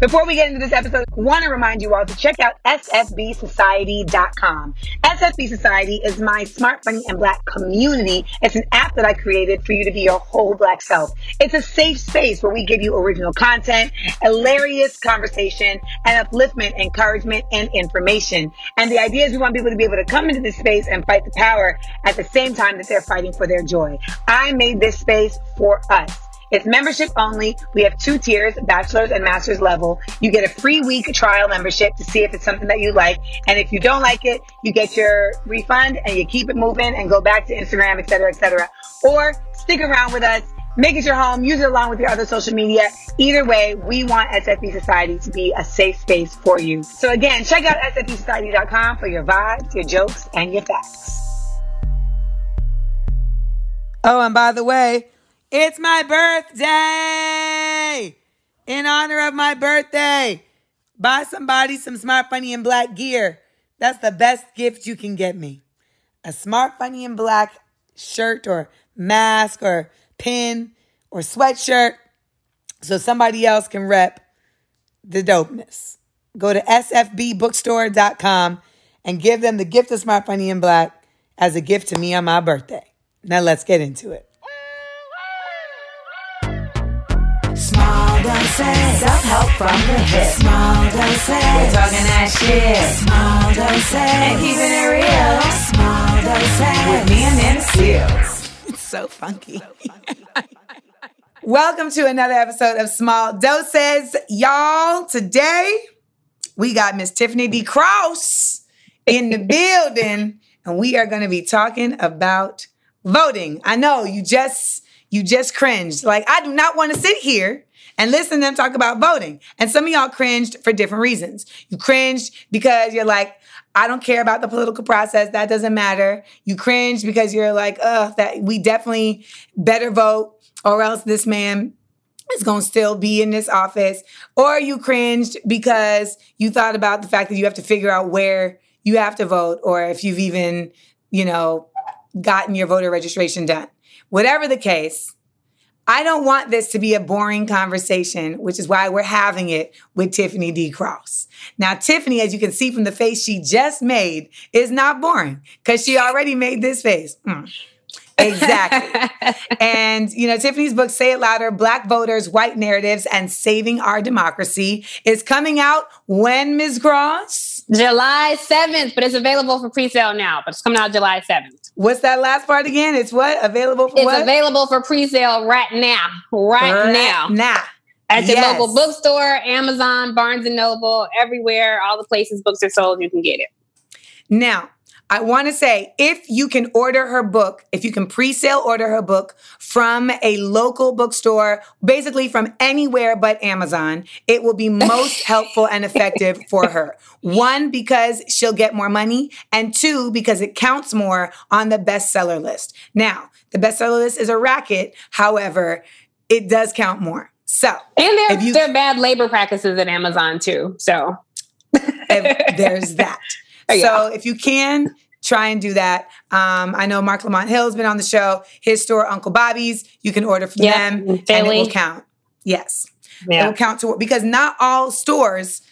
Before we get into this episode, I want to remind you all to check out sfbsociety.com. SFB Society is my smart, funny, and black community. It's an app that I created for you to be your whole black self. It's a safe space where we give you original content, hilarious conversation, and upliftment, encouragement, and information. And the idea is we want people to be able to come into this space and fight the power at the same time that they're fighting for their joy. I made this space for us. It's membership only. We have two tiers, bachelor's and master's level. You get a free week trial membership to see if it's something that you like. And if you don't like it, you get your refund and you keep it moving and go back to Instagram, et cetera, et cetera. Or stick around with us. Make it your home. Use it along with your other social media. Either way, we want SFB Society to be a safe space for you. So again, check out sfbsociety.com for your vibes, your jokes, and your facts. Oh, and by the way, it's my birthday! In honor of my birthday, buy somebody some Smart Funny and Black gear. That's the best gift you can get me. A Smart Funny and Black shirt or mask or pin or sweatshirt so somebody else can rep the dopeness. Go to sfbbookstore.com and give them the gift of Smart Funny and Black as a gift to me on my birthday. Now let's get into it. Doses. Self-help from the hip. Small doses. We're talking that shit. Small doses. And keeping it real. Small doses. With me Amanda Seales. It's so funky. Welcome to another episode of Small Doses. Y'all, today we got Miss Tiffany D. Cross in the building, and we are going to be talking about voting. I know you just you just cringed. Like I do not want to sit here and listen to them talk about voting. And some of y'all cringed for different reasons. You cringed because you're like, I don't care about the political process. That doesn't matter. You cringe because you're like, ugh, that we definitely better vote or else this man is going to still be in this office. Or you cringed because you thought about the fact that you have to figure out where you have to vote or if you've even, you know, gotten your voter registration done. Whatever the case, I don't want this to be a boring conversation, which is why we're having it with Tiffany D. Cross. Now, Tiffany, as you can see from the face she just made, is not boring because she already made this face. Mm. Exactly. and, you know, Tiffany's book, Say It Louder Black Voters, White Narratives, and Saving Our Democracy, is coming out when, Ms. Cross? July 7th, but it's available for pre-sale now, but it's coming out July 7th. What's that last part again? It's what? Available for It's what? available for pre-sale right now. Right, now. Now. At your Yes. local bookstore, Amazon, Barnes and Noble, everywhere, all the places books are sold, you can get it. Now, I want to say if you can order her book, if you can pre sale order her book from a local bookstore, basically from anywhere but Amazon, it will be most helpful and effective for her. One, because she'll get more money, and two, because it counts more on the bestseller list. Now, the bestseller list is a racket. However, it does count more. So, And there, If you- there are bad labor practices at Amazon too. So if there's that. Oh, yeah. So if you can try and do that. Um, I know Marc Lamont Hill's been on the show. His store, Uncle Bobby's, you can order from them, in and it will count. Yes, it will count to because not all stores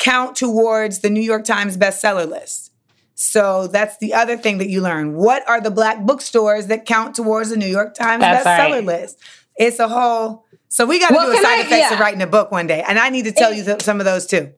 count towards the New York Times bestseller list. So that's the other thing that you learn. What are the black bookstores that count towards the New York Times That's bestseller right. list? It's a whole. So we got to Well, do a side I- effects of writing a book one day, and I need to tell you th- some of those too.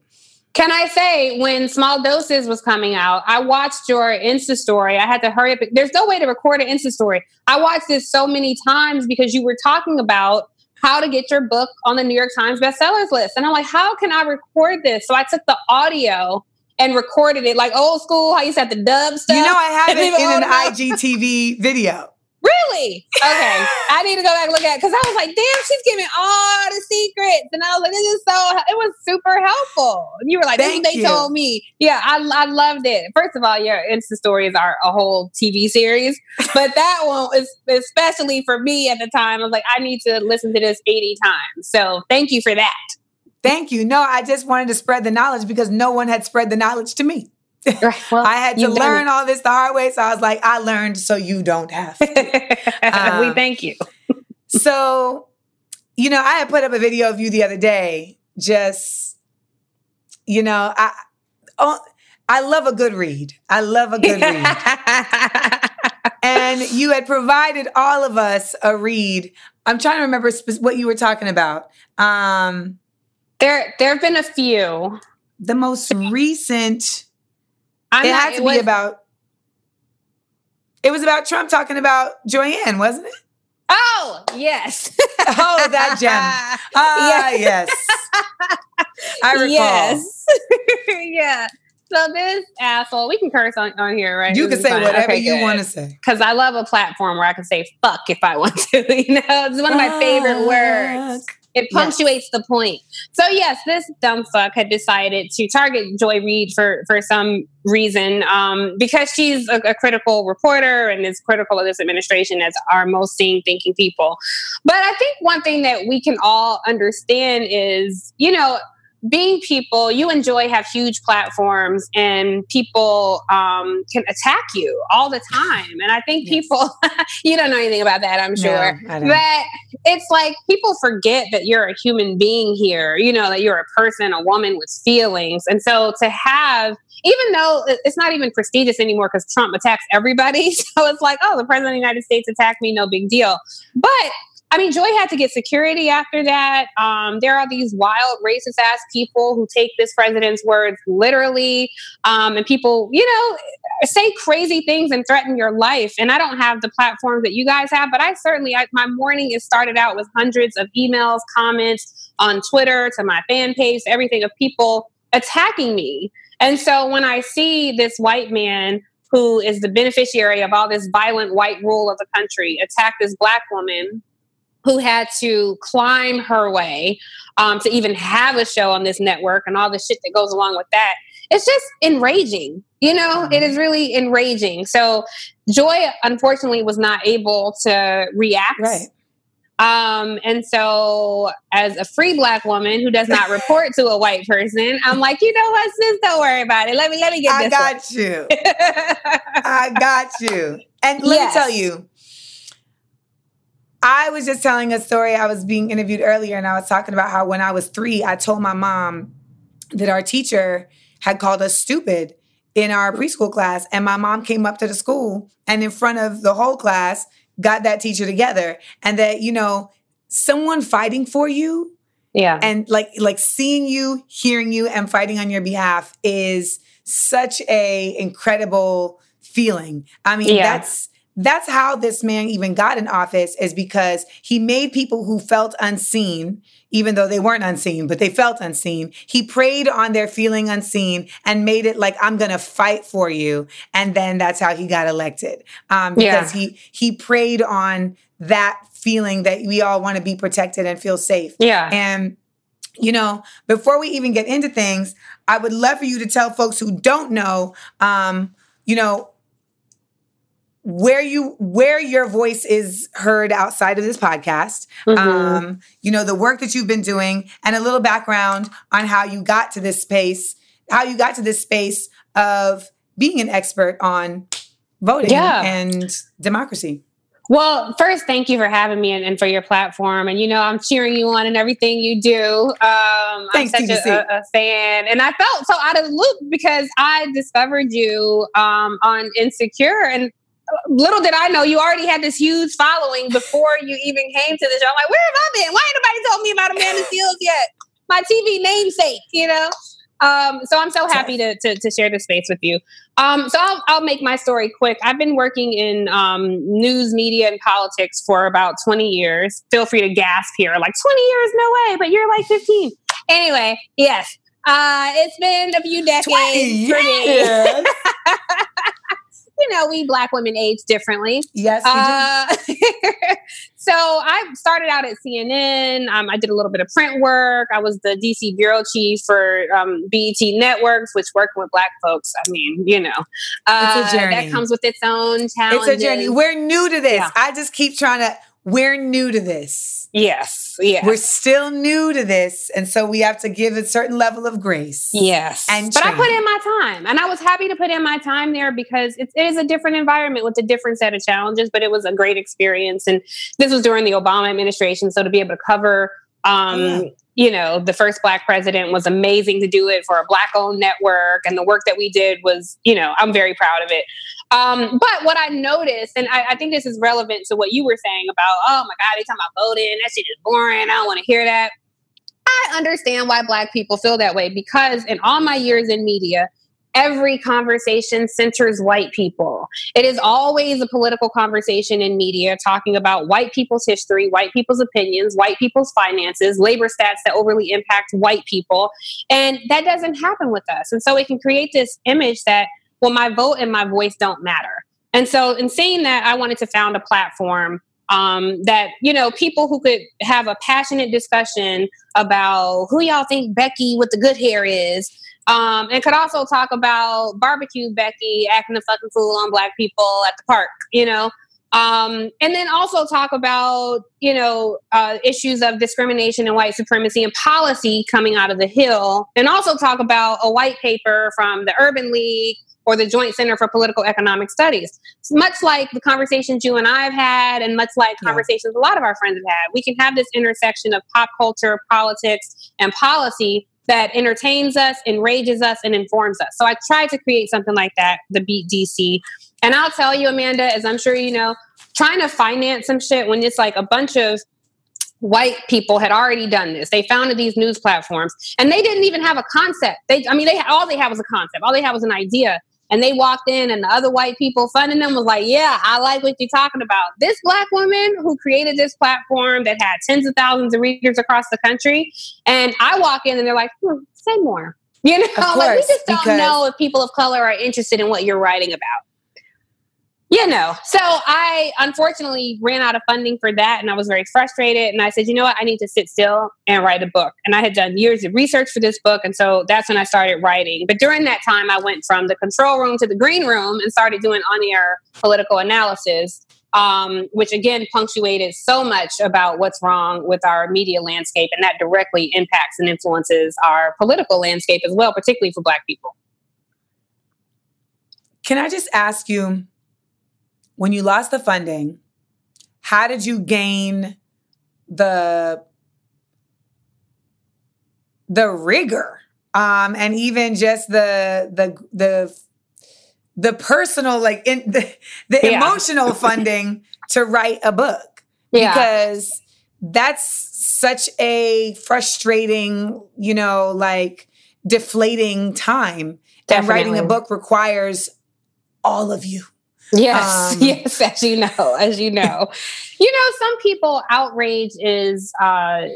Can I say when Small Doses was coming out, I watched your Insta story. I had to hurry up. There's no way to record an Insta story. I watched this so many times because you were talking about how to get your book on the New York Times bestsellers list. And I'm like, how can I record this? So I took the audio and recorded it like old school, how you said the dub stuff. You know, I have it in an. IGTV video. Really? Okay. I need to go back and look at it because I was like, damn, she's giving all the secrets. And I was like, this is so, it was super helpful. And you were like, Thank they you. told me. Yeah, I, I loved it. First of all, your Insta stories are a whole TV series, but that one is especially for me at the time. I was like, I need to listen to this 80 times. So thank you for that. Thank you. No, I just wanted to spread the knowledge because no one had spread the knowledge to me. Right. Well, I had to learn all this the hard way. So I was like, I learned so you don't have to. it. we Um, thank you. so you know, I had put up a video of you the other day. Just, you know, I, oh, I love a good read. I love a good read. and you had provided all of us a read. I'm trying to remember what you were talking about. Um, there, there have been a few. the most recent, I'm it not- had to was- be about. It was about Trump talking about Joy-Ann, wasn't it? Oh yes. Oh, that gem. Ah, yes. I recall. Yes. yeah. So this asshole, we can curse on, on here, right? You can say whatever you want to to. say. Because I love a platform where I can say fuck if I want to. You know, it's one of my favorite words. It Yes. punctuates the point. So yes, this dumb fuck had decided to target Joy Reid for for some reason um, because she's a, a critical reporter and is critical of this administration as our most sane thinking people. But I think one thing that we can all understand is, you know, being people, you enjoy have huge platforms and people um, can attack you all the time. And I think Yes. people, you don't know anything about that, I'm sure. No, But it's like people forget that you're a human being here, you know, that you're a person, a woman with feelings. And so to have, even though it's not even prestigious anymore because Trump attacks everybody. So it's like, oh, the president of the United States attacked me, no big deal. But I mean, Joy had to get security after that. Um, there are these wild, racist ass people who take this president's words literally. Um, and people, you know, say crazy things and threaten your life. And I don't have the platforms that you guys have, but I certainly, I, my morning is started out with hundreds of emails, comments on Twitter to my fan page, everything of people attacking me. And so when I see this white man who is the beneficiary of all this violent white rule of the country attack this black woman who had to climb her way um, to even have a show on this network and all the shit that goes along with that. It's just enraging. You know, it is really enraging. So Joy, unfortunately, was not able to react. Right. Um, and so, as a free black woman who does not report to a white person, I'm like, you know what, sis, don't worry about it. Let me let me get you. I got you. I got you. And let Yes. me tell you, I was just telling a story. I was being interviewed earlier, and I was talking about how when I was three, I told my mom that our teacher had called us stupid in our preschool class. And my mom came up to the school and in front of the whole class got that teacher together. And that, you know, someone fighting for you yeah. and like like seeing you hearing you and fighting on your behalf is such a incredible feeling i mean Yeah. that's that's how this man even got in office is because he made people who felt unseen even though they weren't unseen but they felt unseen he preyed on their feeling unseen and made it like i'm gonna fight for you and then that's how he got elected um, Yeah. because he he preyed on that feeling that we all want to be protected and feel safe yeah. and, you know, before we even get into things, I would love for you to tell folks who don't know, um, you know, where you where your voice is heard outside of this podcast Mhm. um you know the work that you've been doing and a little background on how you got to this space how you got to this space of being an expert on voting Yeah. and democracy Well, first, thank you for having me and, and for your platform. And you know, I'm cheering you on and everything you do. Um, Thanks, I'm such a, a, fan, and I felt so out of the loop because I discovered you um, on Insecure, and little did I know you already had this huge following before you even came to the show. I'm like, where have I been? Why ain't nobody told me about Amanda Seales yet? My TV namesake, you know. Um, so I'm so happy to, to, to share this space with you. Um, so I'll, I'll make my story quick. I've been working in um, news, media, and politics for about 20 years. Feel free to gasp here, like 20 years, no way, but you're like 15. Anyway, yes, uh, it's been a few decades 20 for me. years. You know, we black women age differently. yes. Uh, so I started out at CNN. Um, I did a little bit of print work. I was the DC bureau chief for um, BET Networks, which working with black folks. I mean, you know, uh, It's a journey. that comes with its own talent. It's a journey. We're new to this. Yeah. I just keep trying to. We're new to this. Yes. Yeah. We're still new to this. And so we have to give a certain level of grace. Yes. And but I put in my time and I was happy to put in my time there because it, it is a different environment with a different set of challenges, but it was a great experience. And this was during the Obama administration. So to be able to cover, um, Yeah. you know, the first black president was amazing to do it for a black owned network. And the work that we did was, you know, I'm very proud of it. Um, but what I noticed, and I, I think this is relevant to what you were saying about, oh my God, they talking about voting. That shit is boring. I don't want to hear that. I understand why Black people feel that way because in all my years in media, every conversation centers white people. It is always a political conversation in media talking about white people's history, white people's opinions, white people's finances, labor stats that overly impact white people. And that doesn't happen with us. And so it can create this image that, well, my vote and my voice don't matter. And so, in saying that, I wanted to found a platform um, that you know people who could have a passionate discussion about who y'all think Becky with the good hair is, um, and could also talk about barbecue Becky acting a fucking fool on black people at the park, you know. Um, and then also talk about you know uh, issues of discrimination and white supremacy and policy coming out of the Hill, and also talk about a white paper from the Urban League or the Joint Center for Political Economic Studies. Much like the conversations you and I have had, and much like Yeah. conversations a lot of our friends have had, we can have this intersection of pop culture, politics, and policy that entertains us, enrages us, and informs us. So I tried to create something like that, the Beat DC. And I'll tell you, Amanda, as I'm sure you know, trying to finance some shit when it's like a bunch of white people had already done this. They founded these news platforms and they didn't even have a concept. They, I mean, they all they had was a concept. All they had was an idea. And they walked in, and the other white people funding them was like, "Yeah, I like what you're talking about." This black woman who created this platform that had tens of thousands of readers across the country, and I walk in, and they're like, hmm, "Say more." You know, like we just don't know if people of color are interested in what you're writing about you know so i unfortunately ran out of funding for that and i was very frustrated and i said you know what? I need to sit still and write a book. And i had done years of research for this book and so that's when i started writing. But during that time i went from the control room to the green room and started doing on-air political analysis um, which again punctuated so much about what's wrong with our media landscape and that directly impacts and influences our political landscape as well particularly for black people. Can I just ask you, when you lost the funding, how did you gain the the rigor um, and even just the the the the personal like in the, the Yeah. emotional funding to write a book yeah. because that's such a frustrating, you know, like deflating time. And writing a book requires all of you. Yes, Um, yes, as you know, as you know. you know, some people outrage is uh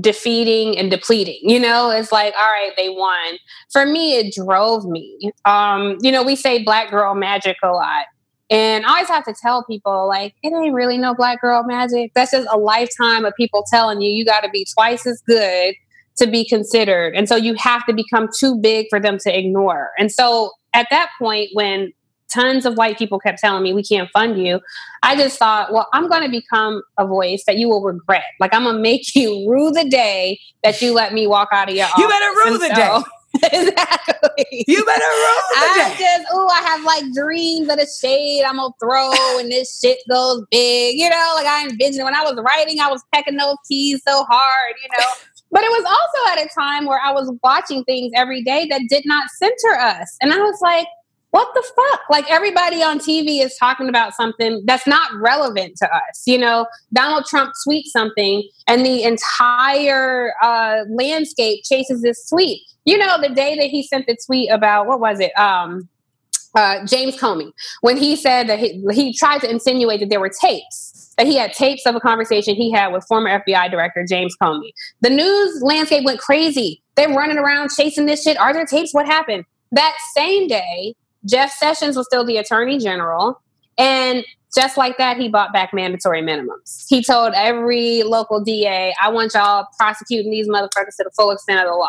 defeating and depleting. You know, it's like, all right, they won. For me, it drove me. Um, you know, we say black girl magic a lot. And I always have to tell people, like, it ain't really no black girl magic. That's just a lifetime of people telling you you got to be twice as good to be considered. And so you have to become too big for them to ignore. And so at that point, when tons of white people kept telling me we can't fund you, I just thought, well, I'm going to become a voice that you will regret. Like, I'm going to make you rue the day that you let me walk out of your office. You better rue the so- exactly. You better roll the day. I just, oh, I have like dreams of the shade I'm gonna throw and this shit goes big. You know, like I envisioned when I was writing, I was pecking those keys so hard, you know. But it was also at a time where I was watching things every day that did not center us. And I was like, what the fuck? Like everybody on TV is talking about something that's not relevant to us. You know, Donald Trump tweets something and the entire uh, landscape chases this tweet. You know, the day that he sent the tweet about what was it? Um, uh, James Comey, when he said that he, he tried to insinuate that there were tapes, that he had tapes of a conversation he had with former FBI director James Comey. The news landscape went crazy. They're running around chasing this shit. Are there tapes? What happened? That same day, Jeff Sessions was still the attorney general. And just like that, he bought back mandatory minimums. He told every local DA, I want y'all prosecuting these motherfuckers to the full extent of the law.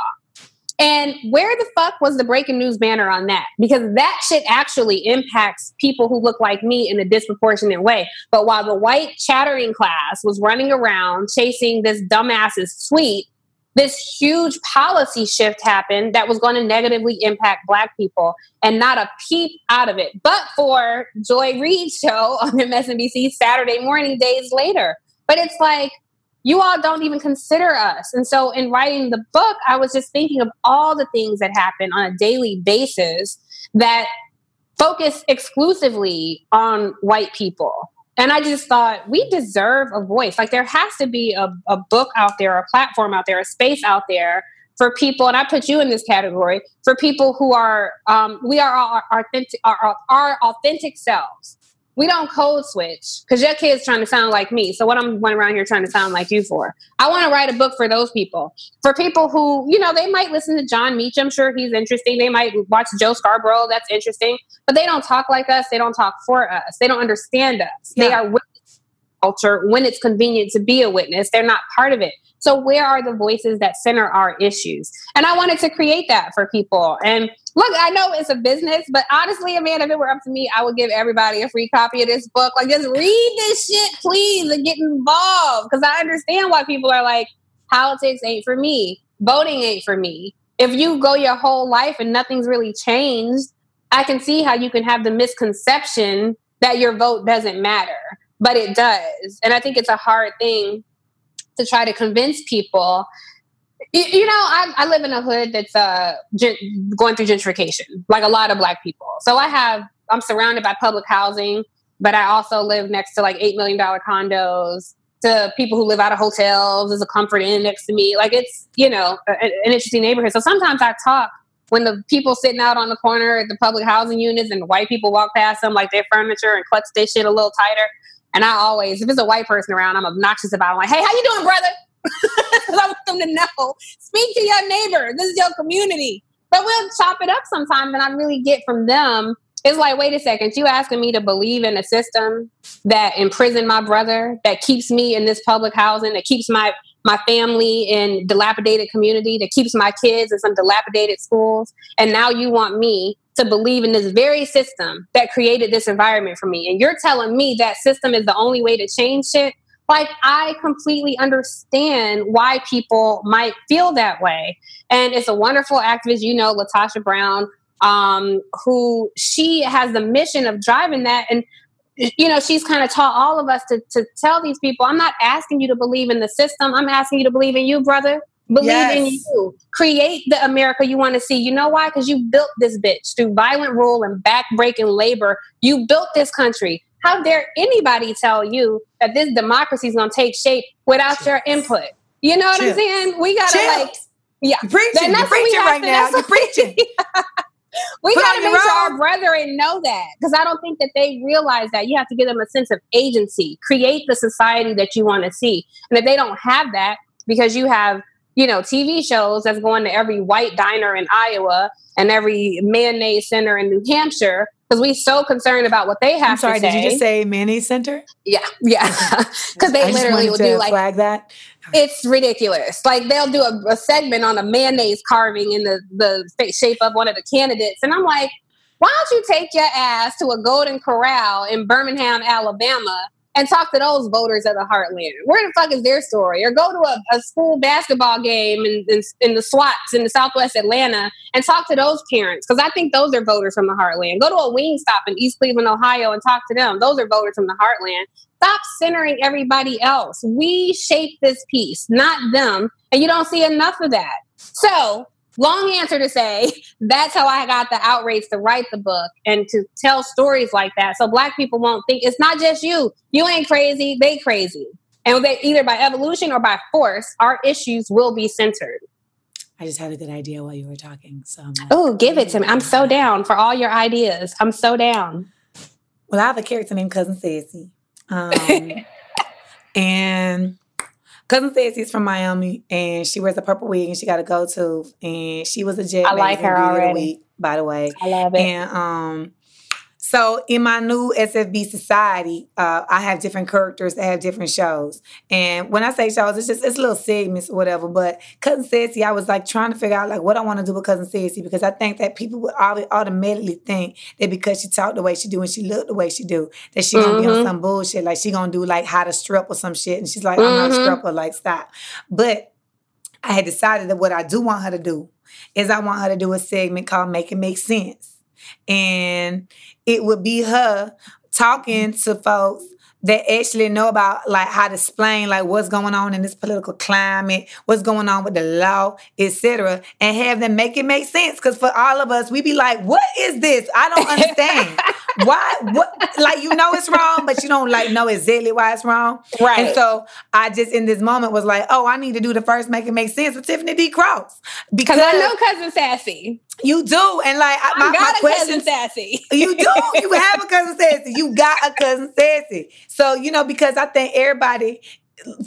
And where the fuck was the breaking news banner on that? Because that shit actually impacts people who look like me in a disproportionate way. But while the white chattering class was running around chasing this dumbass's tweet, this huge policy shift happened that was going to negatively impact black people and not a peep out of it but for joy reid's show on msnbc saturday morning days later. But it's like you all don't even consider us. And so in writing the book i was just thinking of all the things that happen on a daily basis that focus exclusively on white people and I just thought we deserve a voice. Like there has to be a, a book out there, a platform out there, a space out there for people. And I put you in this category for people who are um, we are our, authentic our, our authentic selves we don't code switch because your kid's trying to sound like me. So what I'm going around here trying to sound like you for? I want to write a book for those people. For people who, you know, they might listen to Jon Meacham. Sure, he's interesting. They might watch Joe Scarborough. That's interesting. But they don't talk like us. They don't talk for us. They don't understand us. Yeah. They are witness culture when it's convenient to be a witness. They're not part of it. So, where are the voices that center our issues? And I wanted to create that for people. And look, I know it's a business, but honestly, Amanda, if it were up to me, I would give everybody a free copy of this book. Like, just read this shit, please, and get involved. Because I understand why people are like, politics ain't for me, voting ain't for me. If you go your whole life and nothing's really changed, I can see how you can have the misconception that your vote doesn't matter, but it does. And I think it's a hard thing to try to convince people you, you know I, I, live in a hood that's uh, going through gentrification like a lot of black people so i have i'm surrounded by public housing but i also live next to like $8 million condos to people who live out of hotels there's a comfort inn next to me like it's you know a, an interesting neighborhood so sometimes i talk when the people sitting out on the corner at the public housing units and the white people walk past them like their furniture and clutch their shit a little tighter and I always, if it's a white person around, I'm obnoxious about it. I'm like, hey, how you doing, brother? I want them to know. Speak to your neighbor. This is your community. But we'll chop it up sometimes, and I really get from them. It's like, wait a second, you asking me to believe in a system that imprisoned my brother, that keeps me in this public housing, that keeps my my family in dilapidated community, that keeps my kids in some dilapidated schools, and now you want me to believe in this very system that created this environment for me. And you're telling me that system is the only way to change shit. Like, I completely understand why people might feel that way. And it's a wonderful activist, you know, LaTosha Brown, um, who she has the mission of driving that. And you know, she's kind of taught all of us to, to tell these people, I'm not asking you to believe in the system. I'm asking you to believe in you, brother. Believe yes. in you. Create the America you want to see. You know why? Because you built this bitch through violent rule and backbreaking labor. You built this country. How dare anybody tell you that this democracy is going to take shape without Cheers. your input? You know what Cheers. I'm saying? We got to like, yeah. You're preaching. You're preaching right to, now. You're preaching. we got to make sure our brethren know that because I don't think that they realize that. You have to give them a sense of agency, create the society that you want to see. And if they don't have that, because you have you know, TV shows that's going to every white diner in Iowa and every mayonnaise center in New Hampshire because we so concerned about what they have I'm sorry, did you just say mayonnaise center? Yeah, yeah. Because they I literally will do like flag that. It's ridiculous. Like they'll do a, a segment on a mayonnaise carving in the the shape of one of the candidates, and I'm like, why don't you take your ass to a Golden Corral in Birmingham, Alabama, and talk to those voters of the heartland. Where the fuck is their story? Or go to a, a school basketball game in, in, in, the SWATs in the Southwest Atlanta and talk to those parents because I think those are voters from the heartland. Go to a wing stop in East Cleveland, Ohio, and talk to them. Those are voters from the heartland. Stop centering everybody else. We shape this piece, not them, and you don't see enough of that. So long answer to say that's how I got the outrage to write the book and to tell stories like that. So black people won't think it's not just you. You ain't crazy, they crazy. And they, either by evolution or by force, our issues will be centered. I just had a good idea while you were talking. So oh, give it to me. I'm so down for all your ideas. I'm so down. Well, I have a character named Cousin Sassy. Um, and cousin Sassy's from Miami, and she wears a purple wig, and she got a go to, and she was a jet. I like her already. Week, by the way, I love it. And um, So in my new SFB society, uh, I have different characters that have different shows. And when I say shows, it's just it's little segments or whatever. But Cousin Sassy, I was like trying to figure out like what I want to do with Cousin Sassy because I think that people would automatically think that because she talked the way she do and she looked the way she do, that she gonna mm-hmm. be on mm-hmm. some bullshit. Like she gonna do like how to strip or some shit. And she's like, I'm mm-hmm. not a stripper, like stop. But I had decided that what I do want her to do is I want her to do a segment called Make It Make Sense and it would be her talking to folks that actually know about like how to explain like what's going on in this political climate, what's going on with the law, etc., and have them make it make sense. Because for all of us, we be like, "What is this? I don't understand. why? What? Like you know it's wrong, but you don't like know exactly why it's wrong." Right. And so I just in this moment was like, "Oh, I need to do the first make it make sense with Tiffany D. Cross because I know cousin Sassy. You do, and like I, my, got my a question, cousin Sassy. You do. You have a cousin Sassy. You got a cousin Sassy. So, you know, because I think everybody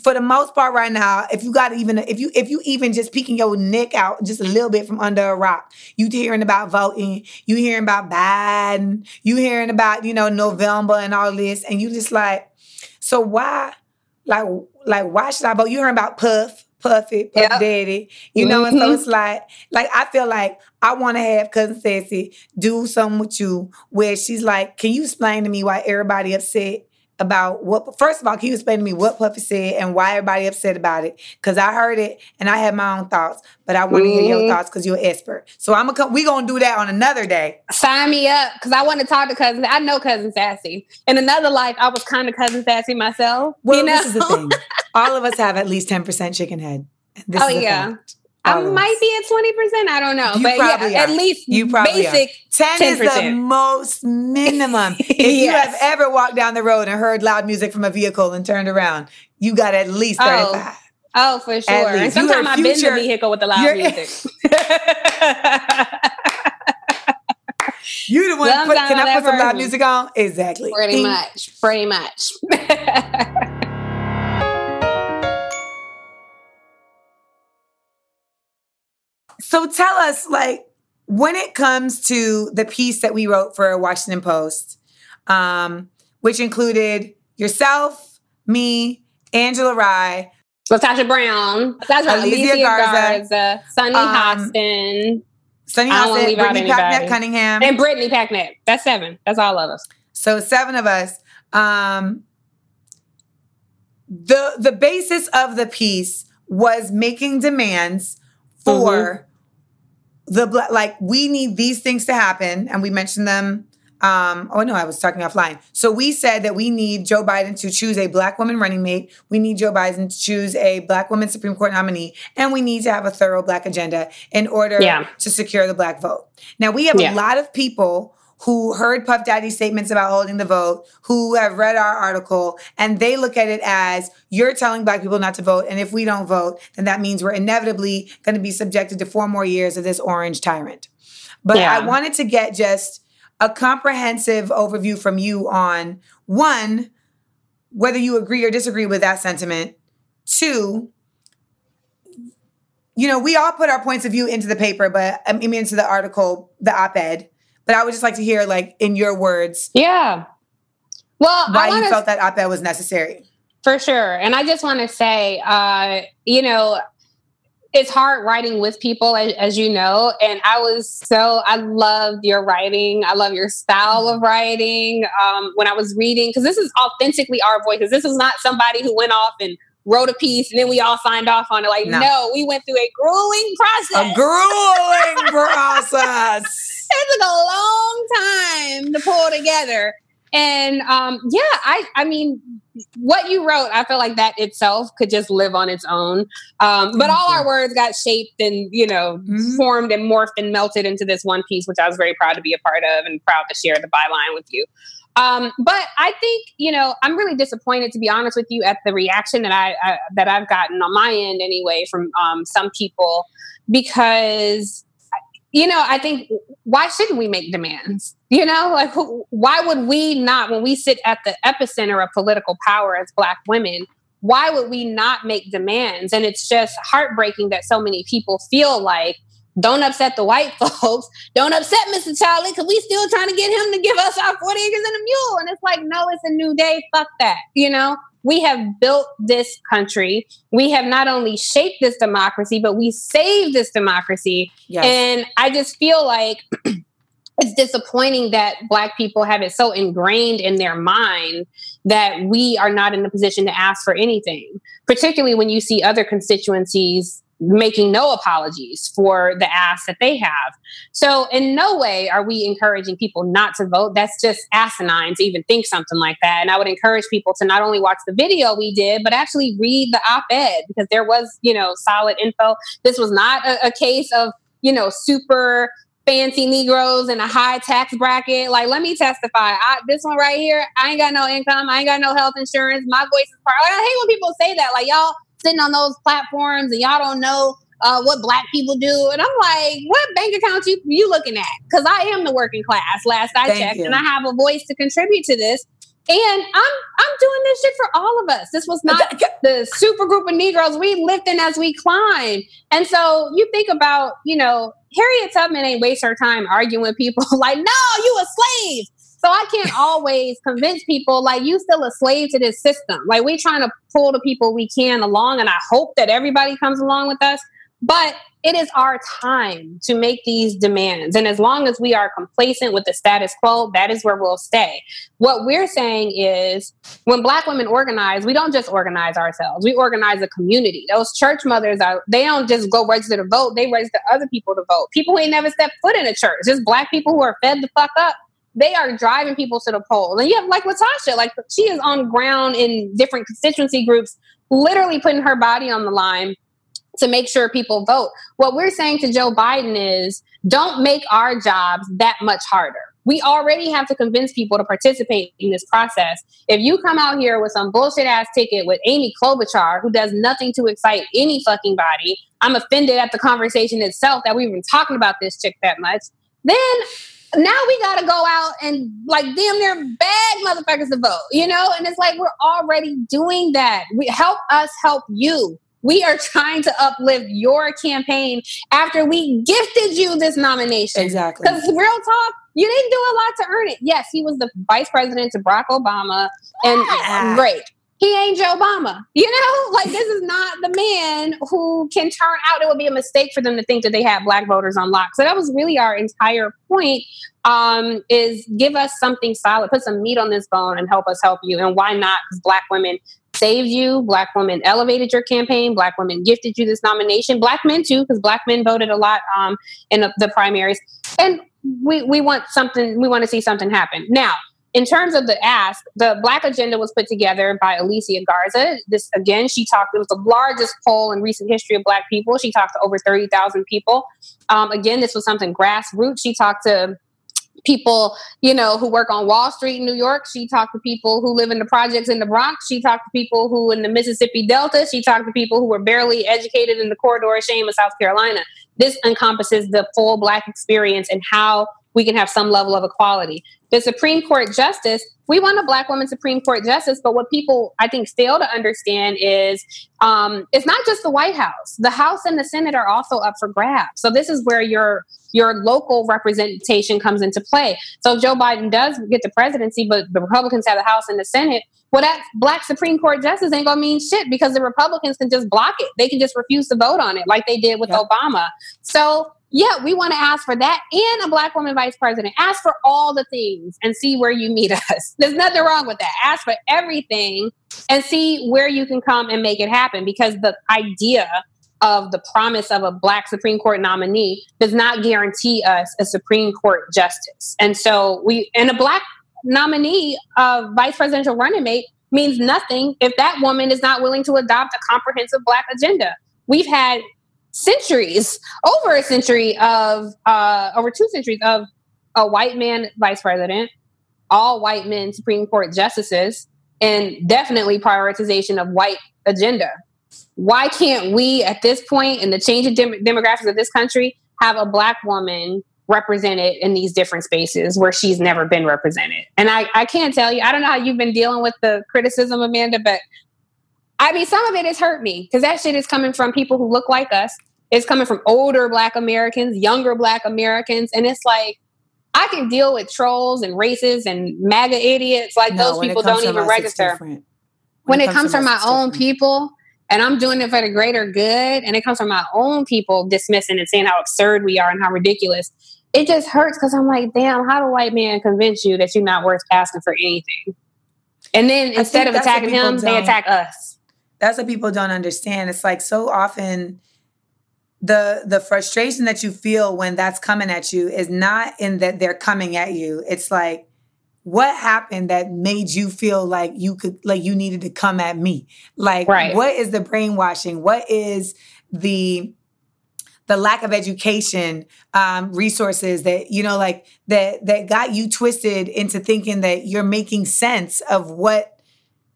for the most part right now, if you got even if you if you even just peeking your neck out just a little bit from under a rock, you hearing about voting, you hearing about Biden, you hearing about, you know, November and all this, and you just like, so why, like, like why should I vote? You hearing about Puff, Puffy, Puff yep. Daddy, you know, mm-hmm. and so mm-hmm. it's like, like I feel like I want to have cousin Sassy do something with you where she's like, can you explain to me why everybody upset about what first of all can you explain to me what puffy said and why everybody upset about it because i heard it and i had my own thoughts but i want to mm-hmm. hear your mm-hmm. thoughts because you're an expert so i'm gonna come we gonna do that on another day sign me up because i want to talk to cousin i know cousin sassy in another life i was kind of cousin sassy myself well you know? this is the thing all of us have at least 10% chicken head this oh yeah fact. I might be at twenty percent. I don't know, you but yeah, are. at least you probably basic are. ten 10%. is the most minimum. if yes. you have ever walked down the road and heard loud music from a vehicle and turned around, you got at least thirty five. Oh. oh, for sure. And sometimes I've been in the vehicle with the loud music. you the one. Put, can I put some loud music on? Exactly. Pretty much. Pretty much. So tell us, like, when it comes to the piece that we wrote for Washington Post, um, which included yourself, me, Angela Rye, LaTosha Brown, that's Alicia, Alicia Garza, Garza, Sunny um, Hostin, Sunny Hostin, Brittany Packnett Cunningham, and Brittany Packnett. That's seven. That's all of us. So seven of us. Um, the the basis of the piece was making demands for mm-hmm. The black like we need these things to happen and we mentioned them um, oh no, I was talking offline. So we said that we need Joe Biden to choose a black woman running mate. We need Joe Biden to choose a black woman Supreme Court nominee, and we need to have a thorough black agenda in order yeah. to secure the black vote. Now we have yeah. a lot of people who heard Puff Daddy's statements about holding the vote, who have read our article, and they look at it as you're telling black people not to vote. And if we don't vote, then that means we're inevitably going to be subjected to four more years of this orange tyrant. But yeah. I wanted to get just a comprehensive overview from you on one, whether you agree or disagree with that sentiment. Two, you know, we all put our points of view into the paper, but um, I mean, into the article, the op ed. But I would just like to hear, like, in your words, yeah, well, why wanna, you felt that op-ed was necessary. For sure, and I just want to say, uh, you know, it's hard writing with people, as, as, you know. And I was so I love your writing. I love your style of writing. Um, when I was reading, because this is authentically our voices. This is not somebody who went off and wrote a piece and then we all signed off on it. Like, no, no we went through a grueling process. A grueling process took a long time to pull together. And um, yeah, I I mean, what you wrote, I feel like that itself could just live on its own. Um, but all our words got shaped and you know mm-hmm. formed and morphed and melted into this one piece, which I was very proud to be a part of and proud to share the byline with you. Um, but I think you know I'm really disappointed to be honest with you at the reaction that I, I that I've gotten on my end anyway from um, some people because you know, I think why shouldn't we make demands? You know, like why would we not, when we sit at the epicenter of political power as Black women, why would we not make demands? And it's just heartbreaking that so many people feel like Don't upset the white folks. Don't upset Mr. Charlie because we still trying to get him to give us our 40 acres and a mule. And it's like, no, it's a new day. Fuck that. You know, we have built this country. We have not only shaped this democracy, but we saved this democracy. Yes. And I just feel like it's disappointing that black people have it so ingrained in their mind that we are not in a position to ask for anything particularly when you see other constituencies making no apologies for the ass that they have. So, in no way are we encouraging people not to vote. That's just asinine to even think something like that. And I would encourage people to not only watch the video we did, but actually read the op ed because there was, you know, solid info. This was not a, a case of, you know, super fancy Negroes in a high tax bracket. Like, let me testify. I, this one right here, I ain't got no income. I ain't got no health insurance. My voice is part. I hate when people say that. Like, y'all sitting on those platforms and y'all don't know uh, what black people do. And I'm like, what bank account you you looking at? Because I am the working class. Last I Thank checked, you. and I have a voice to contribute to this. And I'm I'm doing this shit for all of us. This was not the super group of Negroes. We lifting as we climb. And so you think about, you know, Harriet Tubman ain't waste her time arguing with people like, no, you a slave. So I can't always convince people like you still a slave to this system. Like we're trying to pull the people we can along, and I hope that everybody comes along with us. But it is our time to make these demands. And as long as we are complacent with the status quo, that is where we'll stay. What we're saying is when Black women organize, we don't just organize ourselves, we organize a community. Those church mothers are, they don't just go register to vote, they register other people to vote. People who ain't never stepped foot in a church, just Black people who are fed the fuck up they are driving people to the polls. And you have like LaTosha, like she is on ground in different constituency groups, literally putting her body on the line to make sure people vote. What we're saying to Joe Biden is don't make our jobs that much harder. We already have to convince people to participate in this process. If you come out here with some bullshit ass ticket with Amy Klobuchar, who does nothing to excite any fucking body, I'm offended at the conversation itself that we've been talking about this chick that much. Then now we got to go out and like damn near beg motherfuckers to vote, you know? And it's like we're already doing that. We help us help you. We are trying to uplift your campaign after we gifted you this nomination. Exactly. Because real talk, you didn't do a lot to earn it. Yes, he was the vice president to Barack Obama, and ah. great he ain't Joe Obama. You know, like this is not the man who can turn out. It would be a mistake for them to think that they have black voters on lock. So that was really our entire point. Um, is give us something solid, put some meat on this bone, and help us help you. And why not? Because black women saved you. Black women elevated your campaign. Black women gifted you this nomination. Black men too, because black men voted a lot um, in the, the primaries. And we we want something. We want to see something happen now in terms of the ask, the Black Agenda was put together by Alicia Garza. This again, she talked. It was the largest poll in recent history of Black people. She talked to over thirty thousand people. Um, again, this was something grassroots. She talked to people, you know, who work on Wall Street in New York. She talked to people who live in the projects in the Bronx. She talked to people who in the Mississippi Delta. She talked to people who were barely educated in the corridor of shame of South Carolina. This encompasses the full Black experience and how we can have some level of equality. The Supreme Court justice, we want a black woman Supreme Court justice, but what people I think fail to understand is um, it's not just the White House. The House and the Senate are also up for grabs. So this is where your your local representation comes into play. So Joe Biden does get the presidency, but the Republicans have the House and the Senate. Well, that black Supreme Court justice ain't gonna mean shit because the Republicans can just block it. They can just refuse to vote on it, like they did with yep. Obama. So yeah, we want to ask for that and a black woman vice president. Ask for all the things and see where you meet us. There's nothing wrong with that. Ask for everything and see where you can come and make it happen because the idea of the promise of a black Supreme Court nominee does not guarantee us a Supreme Court justice. And so we and a black nominee, uh, vice presidential running mate means nothing if that woman is not willing to adopt a comprehensive black agenda. We've had centuries, over a century of, uh, over two centuries of a white man vice president, all white men Supreme Court justices, and definitely prioritization of white agenda. Why can't we, at this point in the changing dem- demographics of this country, have a black woman represented in these different spaces where she's never been represented? And I, I can't tell you, I don't know how you've been dealing with the criticism, Amanda, but I mean, some of it has hurt me because that shit is coming from people who look like us It's coming from older Black Americans, younger Black Americans. And it's like, I can deal with trolls and racists and MAGA idiots. Like No, those people don't even register. different. When, it comes to from my own people and I'm doing it for the greater good, and it comes from my own people dismissing and saying how absurd we are and how ridiculous, it just hurts because I'm like, damn, how do white man convince you that you're not worth asking for anything? And then I instead of attacking him, they attack us. That's what people don't understand. It's like so often the the frustration that you feel when that's coming at you is not in that they're coming at you. It's like what happened that made you feel like you could like you needed to come at me? Like Right. what is the brainwashing? What is the the lack of education um, resources that you know like that that got you twisted into thinking that you're making sense of what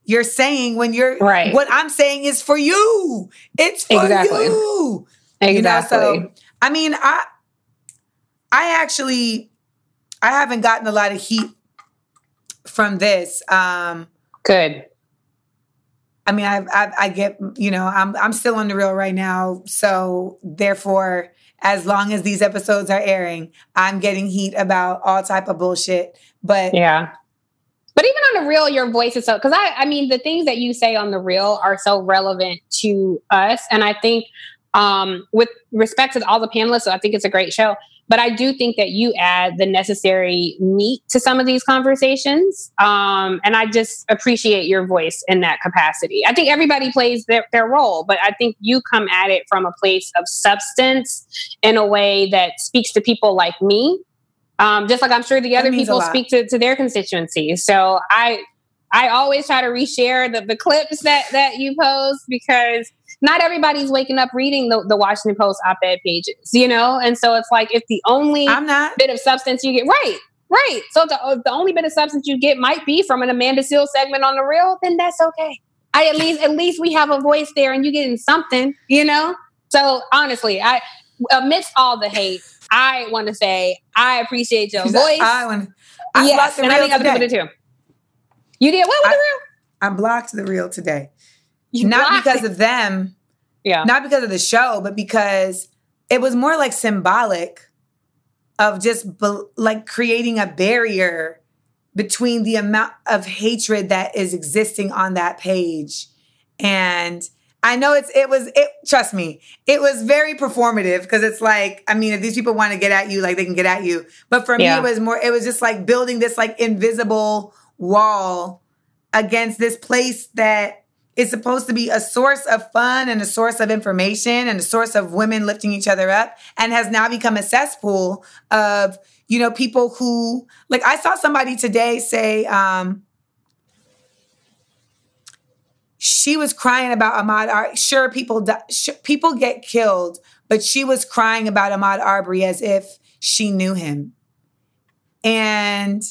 you're saying when you're Right. what I'm saying is for you. It's for Exactly. you. Exactly. You know, so I mean, I I actually I haven't gotten a lot of heat from this. Um Good. I mean, I, I I get you know I'm I'm still on the real right now, so therefore, as long as these episodes are airing, I'm getting heat about all type of bullshit. But Yeah. But even on the real, your voice is so because I I mean the things that you say on the real are so relevant to us. And I think um with respect to all the panelists, I think it's a great show. But I do think that you add the necessary meat to some of these conversations. Um, and I just appreciate your voice in that capacity. I think everybody plays their, their role, but I think you come at it from a place of substance in a way that speaks to people like me um, just like I'm sure the other people speak to, to their constituencies. So I I always try to reshare the, the clips that that you post because not everybody's waking up reading the, the Washington Post op-ed pages, you know? And so it's like if the only I'm not. bit of substance you get right, right. So the, the only bit of substance you get might be from an Amanda Seales segment on the real, then that's okay. I at least at least we have a voice there and you're getting something, you know? So honestly, I amidst all the hate, I want to say I appreciate your She's voice. like, I want. I yes, blocked the and I real think other people too. You did what with I- the real? I blocked the real today. You not because it. of them, yeah, not because of the show, but because it was more like symbolic of just be- like creating a barrier between the amount of hatred that is existing on that page and I know it's it was it trust me it was very performative because it's like I mean if these people want to get at you like they can get at you but for Yeah. me it was more it was just like building this like invisible wall against this place that is supposed to be a source of fun and a source of information and a source of women lifting each other up and has now become a cesspool of you know people who like i saw somebody today say um she was crying about ahmaud Ar- sure people people get killed but she was crying about ahmaud arbery as if she knew him. And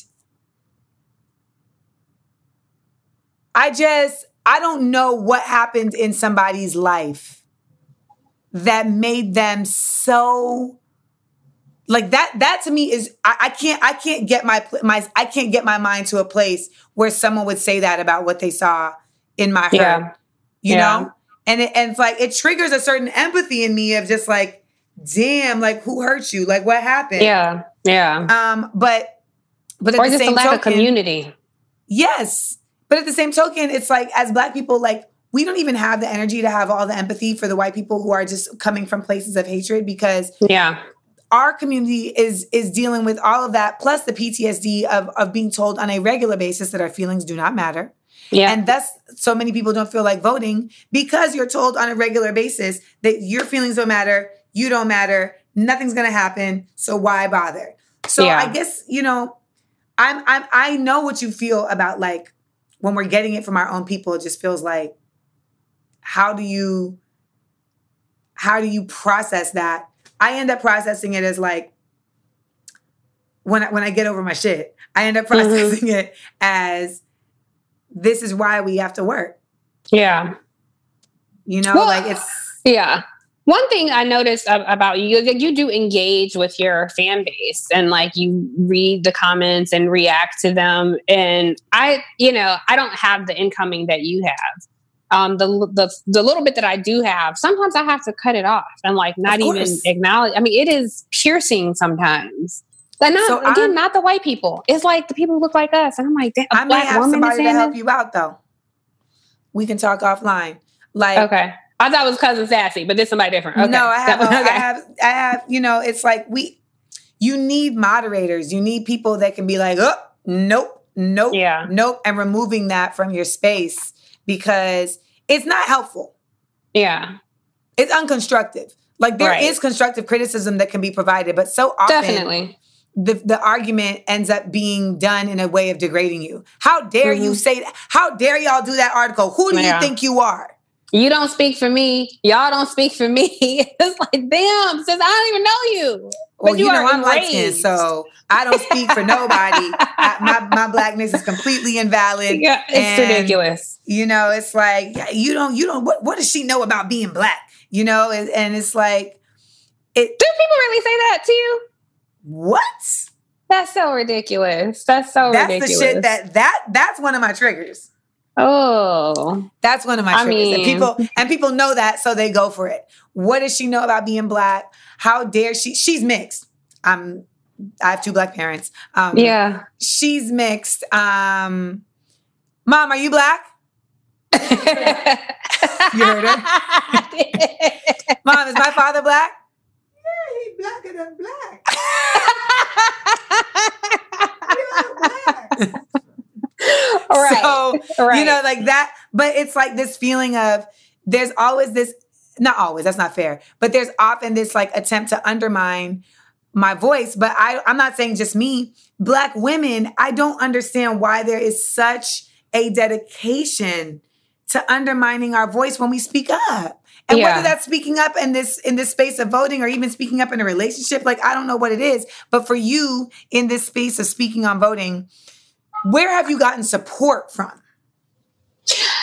I just, I don't know what happened in somebody's life that made them so like that that to me is I, I can't I can't get my my I can't get my mind to a place where someone would say that about what they saw in my hurt. Yeah. You Yeah. know? And it, and it's like it triggers a certain empathy in me of just like, damn, like who hurt you? Like what happened? yeah, yeah. Um, but but at Or the just a same lack of community. Yes. But at the same token, it's like as black people, like we don't even have the energy to have all the empathy for the white people who are just coming from places of hatred because Yeah, our community is is dealing with all of that plus the PTSD of of being told on a regular basis that our feelings do not matter. Yeah, And thus so many people don't feel like voting because you're told on a regular basis that your feelings don't matter, you don't matter, nothing's gonna happen, so why bother? So Yeah. I guess, you know, I'm I'm I know what you feel about like when we're getting it from our own people, it just feels like how do you how do you process that? I end up processing it as like when I, when I get over my shit, I end up mm-hmm. processing it as this is why we have to work. yeah. You know, Well, like it's Yeah. One thing I noticed about you, like you do engage with your fan base and like you read the comments and react to them. And I, you know, I don't have the incoming that you have. um, the, the the little bit that I do have, sometimes I have to cut it off and like not even acknowledge. I mean, it is piercing sometimes. But not so again, I'm, not the white people. It's like the people who look like us. And I'm like, I may have somebody to help you out though. We can talk offline. Like okay. I thought it was cousin Sassy, but this somebody different. Okay. No, I have, okay. I have, I have. You know, it's like we. You need moderators. You need people that can be like, oh, nope, nope, yeah, nope, and removing that from your space because it's not helpful. Yeah, it's unconstructive. Like there right. is constructive criticism that can be provided, but so often, definitely, the the argument ends up being done in a way of degrading you. How dare mm-hmm. you say that? How dare y'all do that article? Who do yeah. you think you are? You don't speak for me. Y'all don't speak for me. it's like, damn, since I don't even know you. Well, you, you know, I'm light skinned, so I don't speak for nobody. I, my, my blackness is completely invalid. Yeah, it's and, ridiculous. You know, it's like, you don't, you don't, what, what does she know about being black? You know, and, and it's like, it. Do people really say that to you? What? That's so ridiculous. That's so that's ridiculous. the shit that that that's one of my triggers. Oh, that's one of my I triggers. Mean, and people and people know that, so they go for it. What does she know about being black? How dare she? She's mixed. I'm. I have two black parents. Um, yeah, she's mixed. Um, Mom, are you black? you heard her. Mom, is my father black? Yeah, he's blacker than black. black. right. So, right. you know, like that. But it's like this feeling of there's always this, not always, that's not fair, but there's often this like attempt to undermine my voice. But I, I'm not saying just me, Black women, I don't understand why there is such a dedication to undermining our voice when we speak up. And yeah. whether that's speaking up in this in this space of voting or even speaking up in a relationship, like I don't know what it is, but for you in this space of speaking on voting, where have you gotten support from?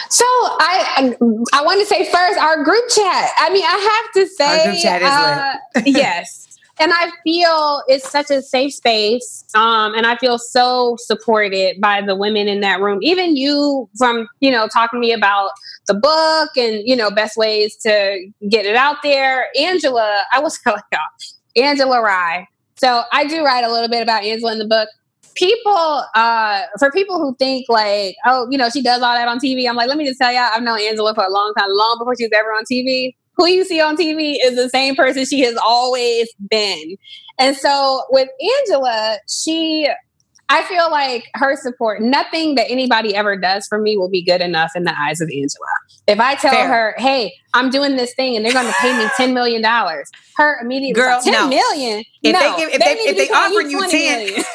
So I I want to say first our group chat. I mean, I have to say, our group chat is uh, yes. And I feel it's such a safe space. Um, and I feel so supported by the women in that room. Even you from, you know, talking to me about the book and, you know, best ways to get it out there. Angela, I was like, oh, Angela Rye. So I do write a little bit about Angela in the book people uh for people who think like oh you know she does all that on tv i'm like let me just tell y'all, i've known angela for a long time long before she was ever on tv who you see on tv is the same person she has always been and so with angela she i feel like her support nothing that anybody ever does for me will be good enough in the eyes of angela if i tell Fair. her hey i'm doing this thing and they're going to pay me 10 million dollars her immediate girl like, 10 no. million if no, they give if they, they, if they offer you 10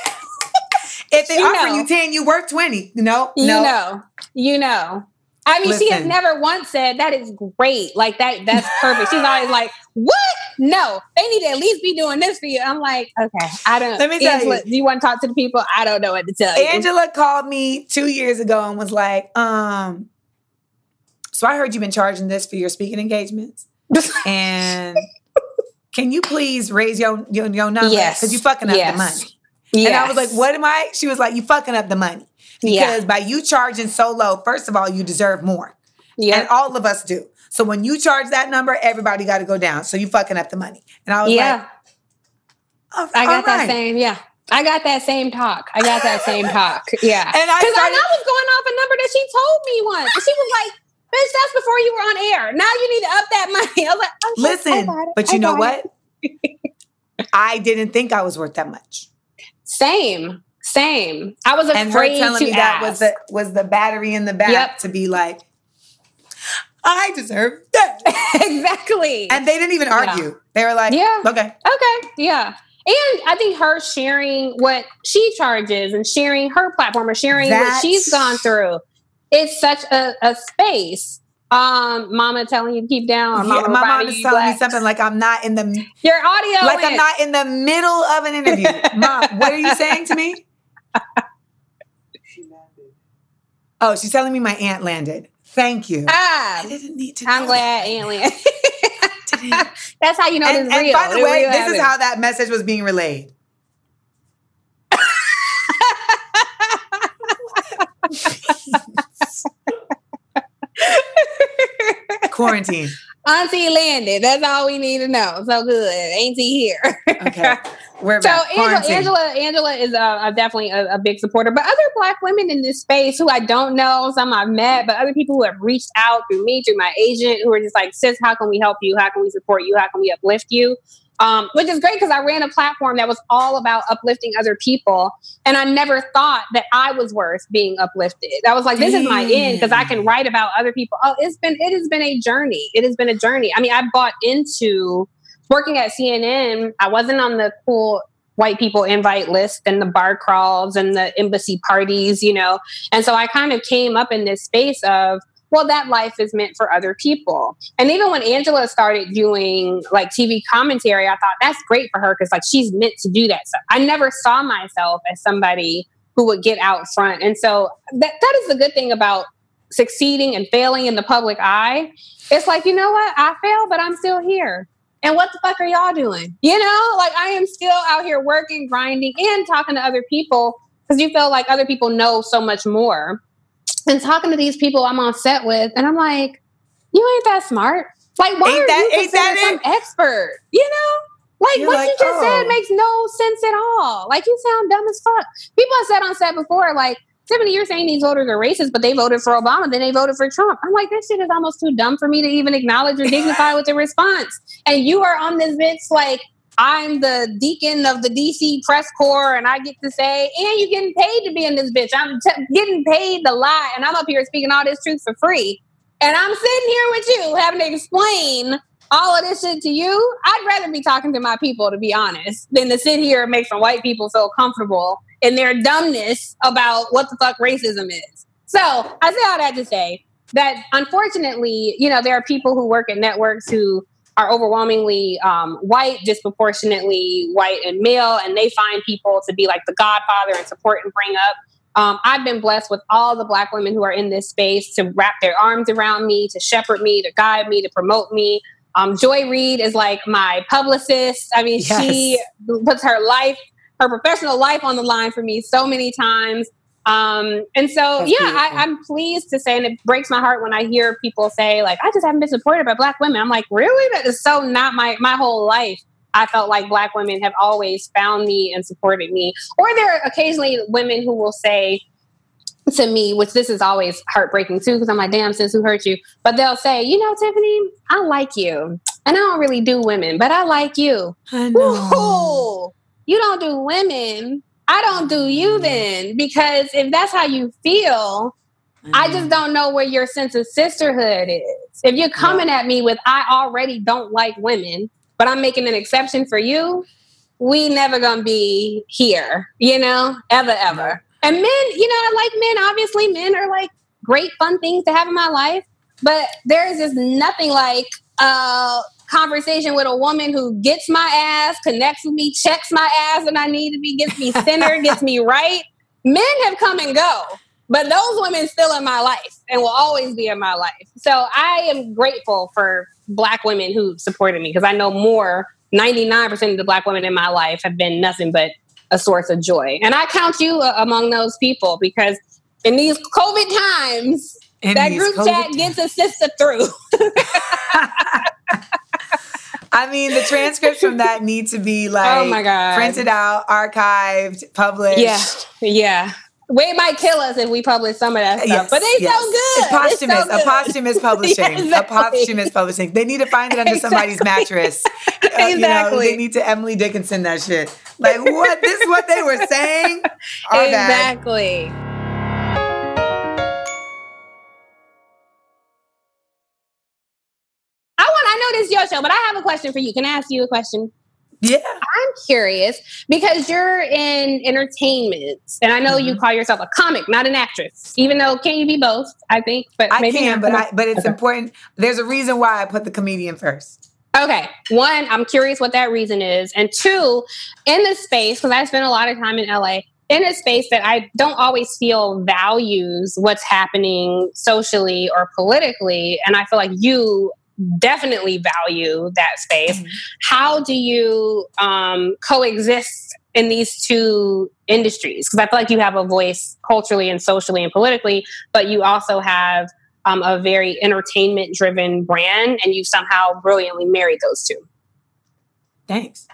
if they you offer know. you 10, you work 20. No, you no. know, you know. I mean, Listen. she has never once said that is great. Like that, that's perfect. She's always like, "What? No, they need to at least be doing this for you." I'm like, okay, I don't. Let me tell Angela, you. Do you want to talk to the people? I don't know what to tell you. Angela called me two years ago and was like, um, so I heard you've been charging this for your speaking engagements, and can you please raise your your, your number Yes, because you fucking up yes. the money. Yes. And I was like, what am I? She was like, you fucking up the money. Because yeah. by you charging so low, first of all, you deserve more. Yeah. And all of us do. So when you charge that number, everybody got to go down. So you fucking up the money. And I was yeah. like, oh, I got that same, yeah. I got that same talk. I got that same talk. Yeah. And I started- I was going off a number that she told me once. And she was like, bitch, that's before you were on air. Now you need to up that money. I was like, oh, okay, listen, but you know what? I didn't think I was worth that much. Same, same. I was afraid and her telling me ask. that was the was the battery in the back yep. to be like, I deserve that exactly. And they didn't even argue. Yeah. They were like, yeah, okay, okay, yeah. And I think her sharing what she charges and sharing her platform or sharing That's... what she's gone through, it's such a, a space um, mama telling you to keep down. yeah, my mom is telling me something like I'm not in the your audio, like. I'm not in the middle of an interview. mom, what are you saying to me? She landed. Oh, she's telling me my aunt landed. Thank you. Ah, I didn't need to. I'm glad aunt landed. That's how you know and, this and real. by the way, this is how that message was being relayed. quarantine? Auntie landed. That's all we need to know. So good. Ain't he here? Okay. We're So. Angela, Angela, Angela is uh, definitely a, a big supporter. But other Black women in this space who I don't know, some I've met, but other people who have reached out through me, through my agent, who are just like, "Sis, how can we help you? How can we support you? How can we uplift you?" Um, which is great because I ran a platform that was all about uplifting other people, and I never thought that I was worth being uplifted. I was like, "This is my end" because I can write about other people. Oh, it's been it has been a journey. It has been a journey. I mean, I bought into working at CNN. I wasn't on the cool white people invite list and the bar crawls and the embassy parties, you know. And so I kind of came up in this space of, well, that life is meant for other people. And even when Angela started doing like TV commentary, I thought that's great for her because like she's meant to do that stuff. I never saw myself as somebody who would get out front. And so that that is the good thing about succeeding and failing in the public eye. It's like, you know what? I failed, but I'm still here. And what the fuck are y'all doing? You know, like I am still out here working, grinding, and talking to other people because you feel like other people know so much more. And talking to these people I'm on set with, and I'm like, you ain't that smart. Like, why Ain't are that- you considered some expert? You know, like You're what like, you just oh. said makes no sense at all. Like you sound dumb as fuck. People have said on set before, like. Tiffany, you're saying these voters are racist, but they voted for Obama, then they voted for Trump. I'm like, this shit is almost too dumb for me to even acknowledge or dignify with a response. And you are on this bitch like I'm the deacon of the DC press corps, and I get to say, and you're getting paid to be in this bitch. I'm t- getting paid to lie, and I'm up here speaking all this truth for free. And I'm sitting here with you having to explain all of this shit to you. I'd rather be talking to my people, to be honest, than to sit here and make some white people feel comfortable in their dumbness about what the fuck racism is. So I say all that to say that unfortunately, you know, there are people who work at networks who are overwhelmingly um, white, disproportionately white and male, and they find people to be like the godfather and support and bring up. Um, I've been blessed with all the black women who are in this space to wrap their arms around me, to shepherd me, to guide me, to promote me. Um, Joy Reid is like my publicist. I mean, she puts her life, her professional life on the line for me so many times. Um, and so, That's yeah, beautiful. I, I'm pleased to say, and it breaks my heart when I hear people say, like, I just haven't been supported by black women. I'm like, really? That is so not my my whole life. I felt like black women have always found me and supported me. Or there are occasionally women who will say to me, which this is always heartbreaking too, because I'm like, damn, sis, who hurt you? But they'll say, you know, Tiffany, I like you. And I don't really do women, but I like you. I know. Woo! You don't do women. I don't do you mm-hmm. then. Because if that's how you feel, I just mm-hmm. don't know where your sense of sisterhood is. If you're coming at me with, I already don't like women, but I'm making an exception for you, we never gonna be here, you know, ever, ever. And men, you know, I like men. Obviously, men are like great, fun things to have in my life, but there is just nothing like a conversation with a woman who gets my ass, connects with me, checks my ass when I need to be, gets me centered, gets me right. Men have come and go, but those women still in my life and will always be in my life. So I am grateful for black women who supported me because I know more 99% of the black women in my life have been nothing but a source of joy. And I count you uh, among those people because in these COVID times, In that group COVID chat times. gets a sister through. I mean, the transcripts from that need to be like Oh my God. printed out, archived, published. yeah, yeah. We might kill us if we publish some of that stuff, Yes, but they yes. so good. It's posthumous. So a posthumous publishing. Yeah, A posthumous publishing. They need to find it under somebody's Exactly. mattress. Uh, you know, Exactly. they need to Emily Dickinson that shit. Like what? this is what they were saying. Our. Exactly. I show, but I have a question for you. Can I ask you a question? Yeah. I'm curious because you're in entertainment, and I know you Mhm. call yourself a comic, not an actress. Even though can you be both? I think, but I maybe can, but I, but it's important. There's a reason why I put the comedian first. Okay. One, I'm curious what that reason is. And two, in this space, because I spent a lot of time in LA, in a space that I don't always feel values what's happening socially or politically. And I feel like you definitely value that space. Mhm. How do you um, coexist in these two industries? Because I feel like you have a voice culturally and socially and politically, but you also have um, a very entertainment driven brand, and you somehow brilliantly married those two. Thanks.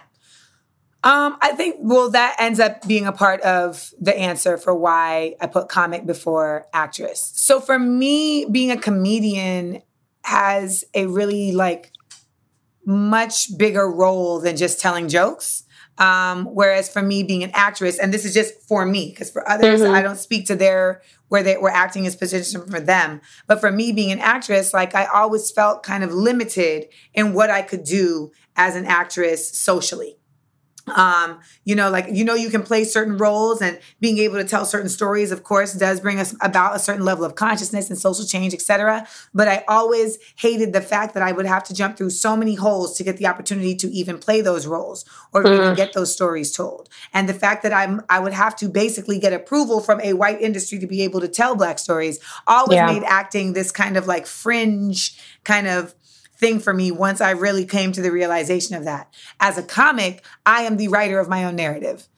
Um, I think well that ends up being a part of the answer for why I put comic before actress. So for me, being a comedian has a really like much bigger role than just telling jokes. Um, whereas for me, being an actress, and this is just for me, because for others, Mhm. I don't speak to their where they were acting is position for them. But for me, being an actress, like I always felt kind of limited in what I could do as an actress socially um you know like you know you can play certain roles and being able to tell certain stories of course does bring us about a certain level of consciousness and social change etc but i always hated the fact that i would have to jump through so many holes to get the opportunity to even play those roles or to even Mm. get those stories told and the fact that i'm i would have to basically get approval from a white industry to be able to tell black stories always Yeah. made acting this kind of like fringe kind of thing for me once I really came to the realization of that. As a comic, I am the writer of my own narrative.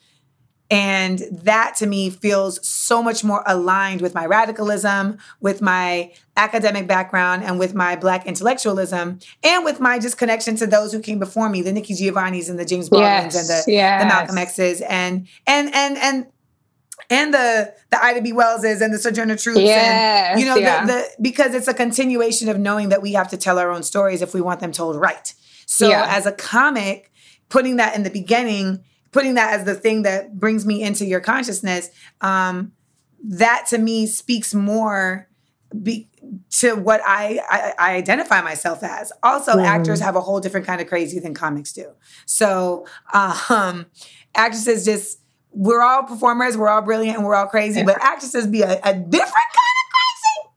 And that to me feels so much more aligned with my radicalism, with my academic background, and with my Black intellectualism, and with my just connection to those who came before me, the Nikki Giovanni's and the James Baldwins and the, yes. the Malcolm X's and and and and and the the Ida B. Wells's and the Sojourner Truths and you know yeah. the, the because it's a continuation of knowing that we have to tell our own stories if we want them told right so Yeah. as a comic putting that in the beginning putting that as the thing that brings me into your consciousness um that to me speaks more be, to what I, I I identify myself as. Also, Mhm. actors have a whole different kind of crazy than comics do. So, um, actresses just we're all performers, we're all brilliant, and we're all crazy. But actresses be a, a different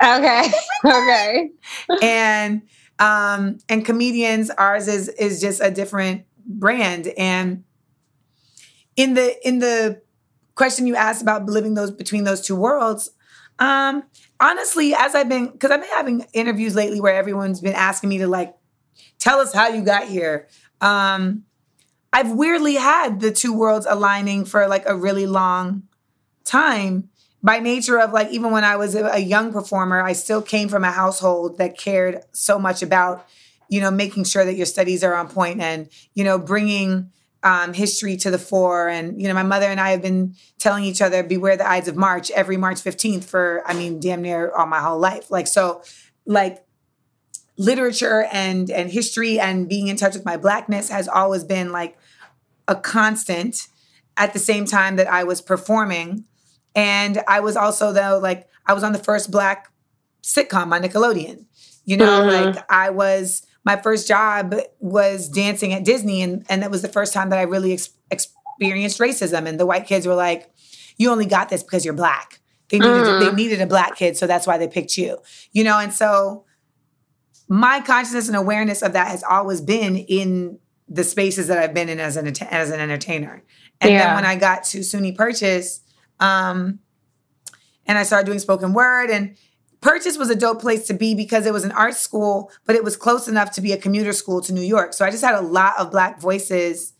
kind of crazy. Okay. okay. and um and comedians ours is is just a different brand and in the in the question you asked about living those between those two worlds um honestly as i've been because i've been having interviews lately where everyone's been asking me to like tell us how you got here um i've weirdly had the two worlds aligning for like a really long time by nature of like even when I was a, young performer, I still came from a household that cared so much about you know making sure that your studies are on point and you know bringing um, history to the fore. And you know my mother and I have been telling each other beware the Ides of March every March fifteenth for I mean damn near all my whole life. Like so, like literature and and history and being in touch with my blackness has always been like a constant at the same time that I was performing. And I was also though like I was on the first black sitcom on Nickelodeon. You know, Mhm. like I was my first job was dancing at Disney and and that was the first time that I really ex- experienced racism and the white kids were like you only got this because you're black. They needed they needed a black kid so that's why they picked you. You know, and so my consciousness and awareness of that has always been in the spaces that I've been in as an as an entertainer. And then when I got to SUNY Purchase, um, and I started doing spoken word, and Purchase was a dope place to be because it was an art school, but it was close enough to be a commuter school to New York. So I just had a lot of Black voices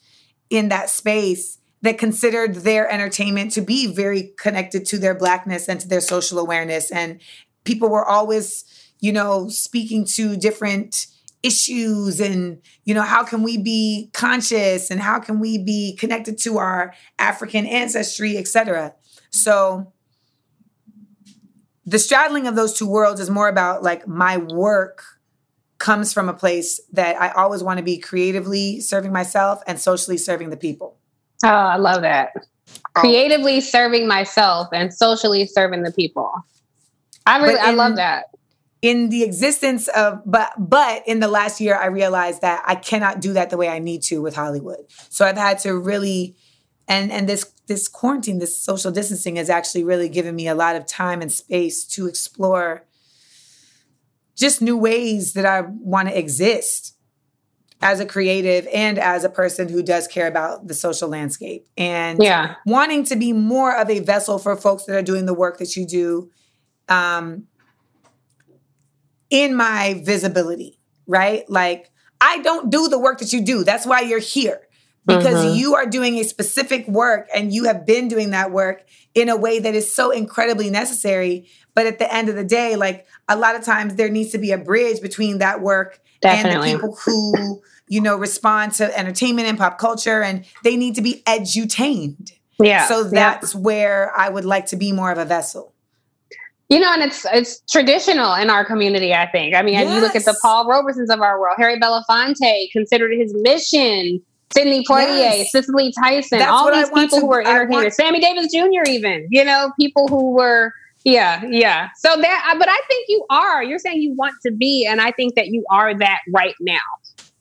in that space that considered their entertainment to be very connected to their Blackness and to their social awareness. And people were always, you know, speaking to different issues and you know how can we be conscious and how can we be connected to our african ancestry etc so the straddling of those two worlds is more about like my work comes from a place that i always want to be creatively serving myself and socially serving the people Oh, I love that. Oh. Creatively serving myself and socially serving the people. I really, But I love that. In the existence of but but in the last year i realized that i cannot do that the way i need to with hollywood so i've had to really and and this this quarantine this social distancing has actually really given me a lot of time and space to explore just new ways that i want to exist as a creative and as a person who does care about the social landscape and Yeah. wanting to be more of a vessel for folks that are doing the work that you do um, in my visibility, right? Like, I don't do the work that you do. That's why you're here. because Mhm. you are doing a specific work and you have been doing that work in a way that is so incredibly necessary. But at the end of the day, like a lot of times there needs to be a bridge between that work Definitely. and the people who, you know, respond to entertainment and pop culture and they need to be edutained. Yeah. So yeah. that's where I would like to be more of a vessel. You know, and it's it's traditional in our community. I think. I mean, and you look at the Paul Robesons of our world. Harry Belafonte considered his mission. Sidney Poitier, Yes. Cicely Tyson, That's all these people to- who were entertainers. Sammy Davis Jr. Even you know people who were. Yeah, yeah. So that, but I think you are. You're saying you want to be, and I think that you are that right now.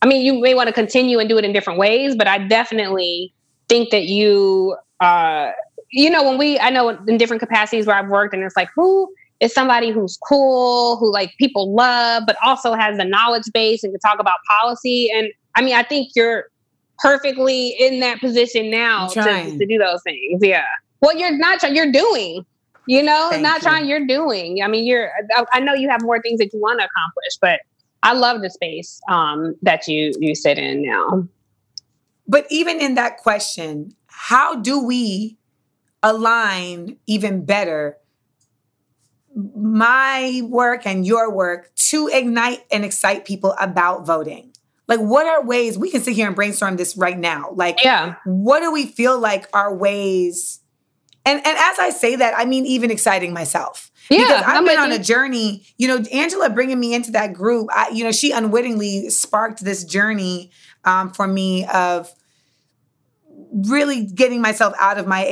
I mean, you may want to continue and do it in different ways, but I definitely think that you, uh, you know, when we, I know in different capacities where I've worked, and it's like, who is somebody who's cool, who like people love, but also has the knowledge base and can talk about policy. And I mean, I think you're perfectly in that position now to, to do those things. Yeah. Well, you're not trying, you're doing. You know, Thank not you. trying, you're doing. I mean, you're. I, I know you have more things that you want to accomplish, but I love the space um, that you you sit in now. But even in that question, how do we align even better my work and your work to ignite and excite people about voting? Like, what are ways we can sit here and brainstorm this right now? Like, Yeah, what do we feel like are ways? And and as I say that, I mean even exciting myself. yeah. because I've been on a journey. You know, Angela bringing me into that group. I, you know, she unwittingly sparked this journey um, for me of really getting myself out of my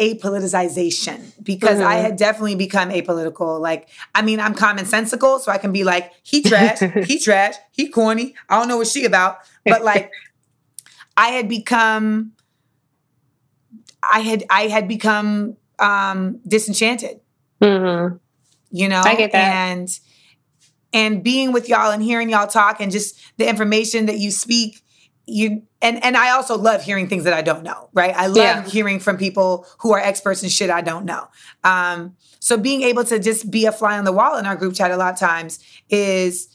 apoliticization because I Mhm. had definitely become apolitical. Like, I mean, I'm commonsensical, so I can be like, he trash, he trash, he corny. I don't know what she about, but like, I had become, I had, I had become um, disenchanted Mhm. you know I get that. and and being with y'all and hearing y'all talk and just the information that you speak you and and I also love hearing things that I don't know, right? I love Yeah. hearing from people who are experts in shit I don't know. Um so being able to just be a fly on the wall in our group chat a lot of times is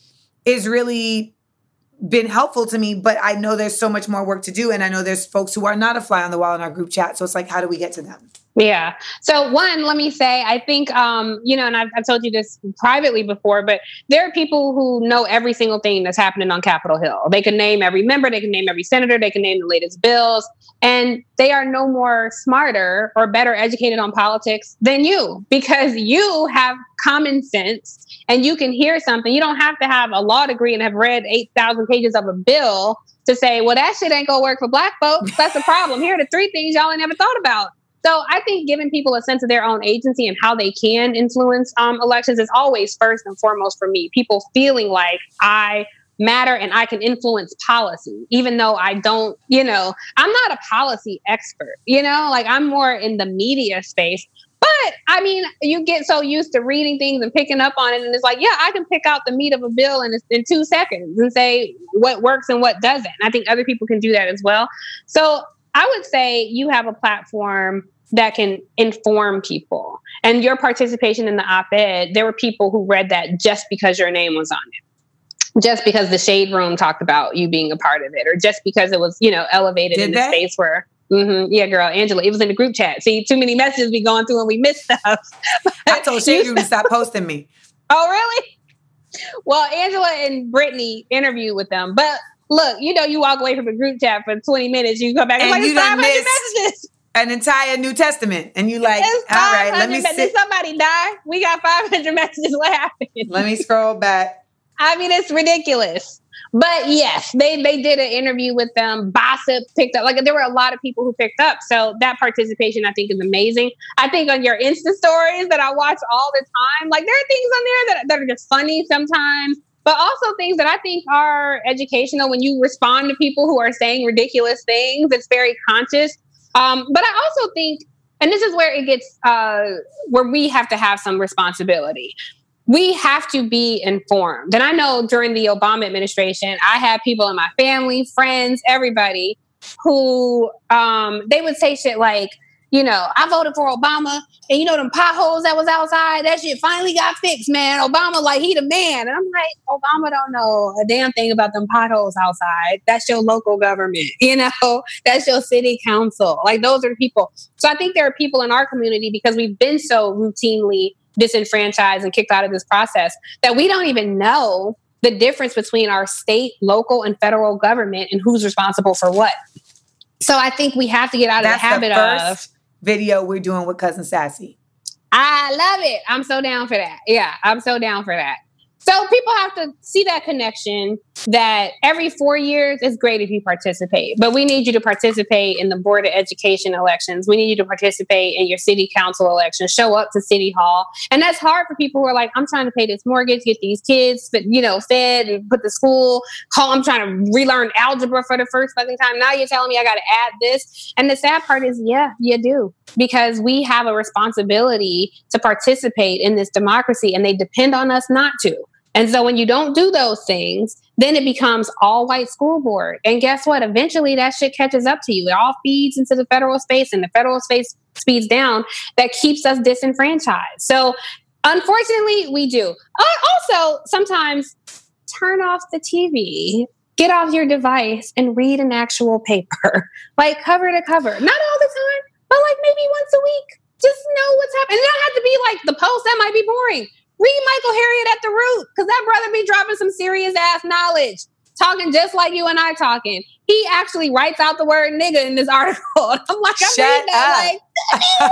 is really been helpful to me, but I know there's so much more work to do and I know there's folks who are not a fly on the wall in our group chat. So it's like how do we get to them? Yeah. So one, let me say, I think, um, you know, and I've, I've told you this privately before, but there are people who know every single thing that's happening on Capitol Hill. They can name every member, they can name every senator, they can name the latest bills, and they are no more smarter or better educated on politics than you because you have common sense and you can hear something. You don't have to have a law degree and have read 8,000 pages of a bill to say, well, that shit ain't gonna work for black folks. That's a problem. Here are the three things y'all ain't never thought about. So I think giving people a sense of their own agency and how they can influence um, elections is always first and foremost for me. People feeling like I matter and I can influence policy, even though I don't, you know, I'm not a policy expert, you know, like I'm more in the media space. But I mean, you get so used to reading things and picking up on it, and it's like, yeah, I can pick out the meat of a bill in, in two seconds and say what works and what doesn't. And I think other people can do that as well. So I would say you have a platform that can inform people. And your participation in the op ed, there were people who read that just because your name was on it, just because the Shade Room talked about you being a part of it, or just because it was, you know, elevated Did in the space where. hmm yeah, girl, Angela. It was in the group chat. See, too many messages we going through and we missed stuff. I told Shade Room to stop posting me. Oh, really? Well, Angela and Brittany interviewed with them, but look, you know, you walk away from a group chat for 20 minutes, you come back, And like you it's 500 missed- messages. An entire New Testament. And you like, all right, let me sit. Did somebody die? We got 500 messages. What happened? Let me scroll back. I mean, it's ridiculous. But yes, they they did an interview with them. Gossip picked up. Like there were a lot of people who picked up. So that participation, I think, is amazing. I think on your Insta stories that I watch all the time, like there are things on there that, that are just funny sometimes, but also things that I think are educational. When you respond to people who are saying ridiculous things, it's very conscious. Um, but I also think, and this is where it gets uh, where we have to have some responsibility we have to be informed. And I know during the Obama administration, I had people in my family, friends, everybody who um, they would say shit like, you know, I voted for Obama, and you know them potholes that was outside, that shit finally got fixed, man. Obama, like he the man, and I'm like, Obama don't know a damn thing about them potholes outside. That's your local government, you know, that's your city council. Like those are the people. So I think there are people in our community because we've been so routinely disenfranchised and kicked out of this process that we don't even know the difference between our state, local, and federal government and who's responsible for what. So I think we have to get out of That's the habit the first of video we're doing with cousin Sassy. I love it. I'm so down for that. Yeah, I'm so down for that. So people have to see that connection that every four years is great if you participate, but we need you to participate in the Board of Education elections. We need you to participate in your city council elections, show up to City Hall. And that's hard for people who are like, I'm trying to pay this mortgage, get these kids, but you know, fed and put the school, call, I'm trying to relearn algebra for the first fucking time. Now you're telling me I got to add this. And the sad part is, yeah, you do because we have a responsibility to participate in this democracy and they depend on us not to. And so when you don't do those things, then it becomes all white school board. And guess what? Eventually that shit catches up to you. It all feeds into the federal space and the federal space speeds down. That keeps us disenfranchised. So unfortunately, we do. Uh, also, sometimes turn off the TV. Get off your device and read an actual paper, like cover to cover. Not all the time, but like maybe once a week. Just know what's happening. It don't have to be like the post that might be boring read Michael Harriot at the root because that brother be dropping some serious ass knowledge, talking just like you and I talking. He actually writes out the word nigga in this article. I'm like, I'm Shut reading that up. like,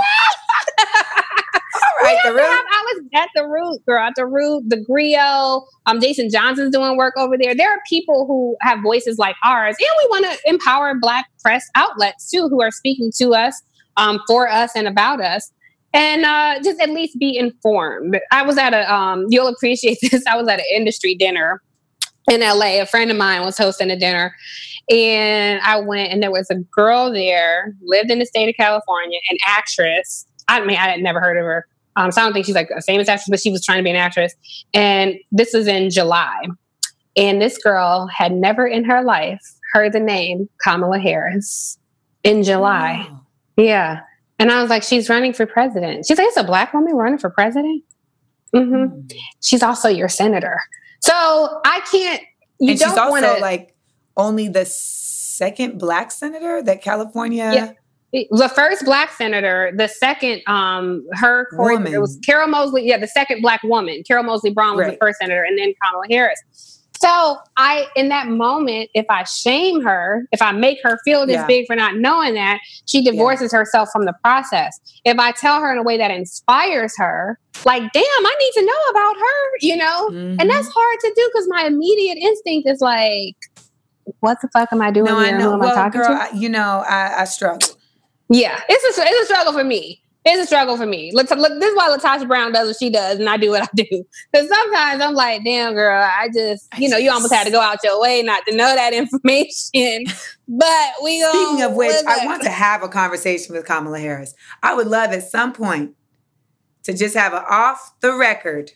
All right, the root. have- I was at the root, girl, at the root, the Grio. Um, Jason Johnson's doing work over there. There are people who have voices like ours, and we want to empower Black press outlets too, who are speaking to us, um, for us, and about us. And uh, just at least be informed. I was at a, um, you'll appreciate this. I was at an industry dinner in LA. A friend of mine was hosting a dinner, and I went, and there was a girl there, lived in the state of California, an actress. I mean, I had never heard of her. Um, so I don't think she's like a famous actress, but she was trying to be an actress. And this was in July. And this girl had never in her life heard the name Kamala Harris in July. Wow. Yeah. And I was like, she's running for president. She's like, it's a black woman running for president? hmm She's also your senator. So I can't, you and she's don't also want to. like only the second black senator that California. Yeah. the first black senator, the second, um, her Woman. it was Carol Moseley, yeah, the second black woman. Carol Moseley Braun was the first senator, and then Kamala Harris. So I, in that moment, if I shame her, if I make her feel this Yeah. big for not knowing that, she divorces herself from the process. If I tell her in a way that inspires her, like, damn, I need to know about her, you know, Mhm. and that's hard to do because my immediate instinct is like, what the fuck am I doing no, here? I Who know. am I Well, talking girl, to? I, you know, I, I struggle. Yeah, it's a it's a struggle for me. It's a struggle for me. Look, look, this is why LaTosha Brown does what she does, and I do what I do. Because sometimes I'm like, damn, girl, I just, you know, you almost had to go out your way not to know that information. But we. Speaking of which, I want to have a conversation with Kamala Harris. I would love at some point to just have an off the record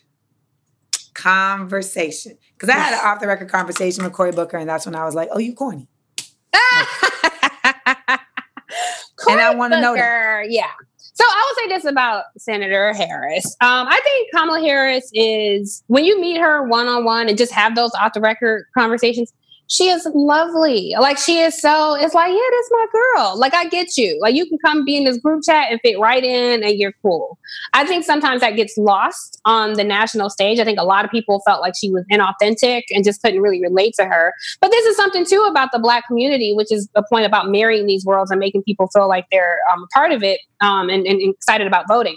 conversation. Because I had an off the record conversation with Cory Booker, and that's when I was like, oh, you corny. And I wanna know that. Yeah. So I will say this about Senator Harris. Um, I think Kamala Harris is when you meet her one on one and just have those off the record conversations. She is lovely. Like she is so. It's like yeah, that's my girl. Like I get you. Like you can come be in this group chat and fit right in, and you're cool. I think sometimes that gets lost on the national stage. I think a lot of people felt like she was inauthentic and just couldn't really relate to her. But this is something too about the Black community, which is a point about marrying these worlds and making people feel like they're um, part of it um, and, and excited about voting.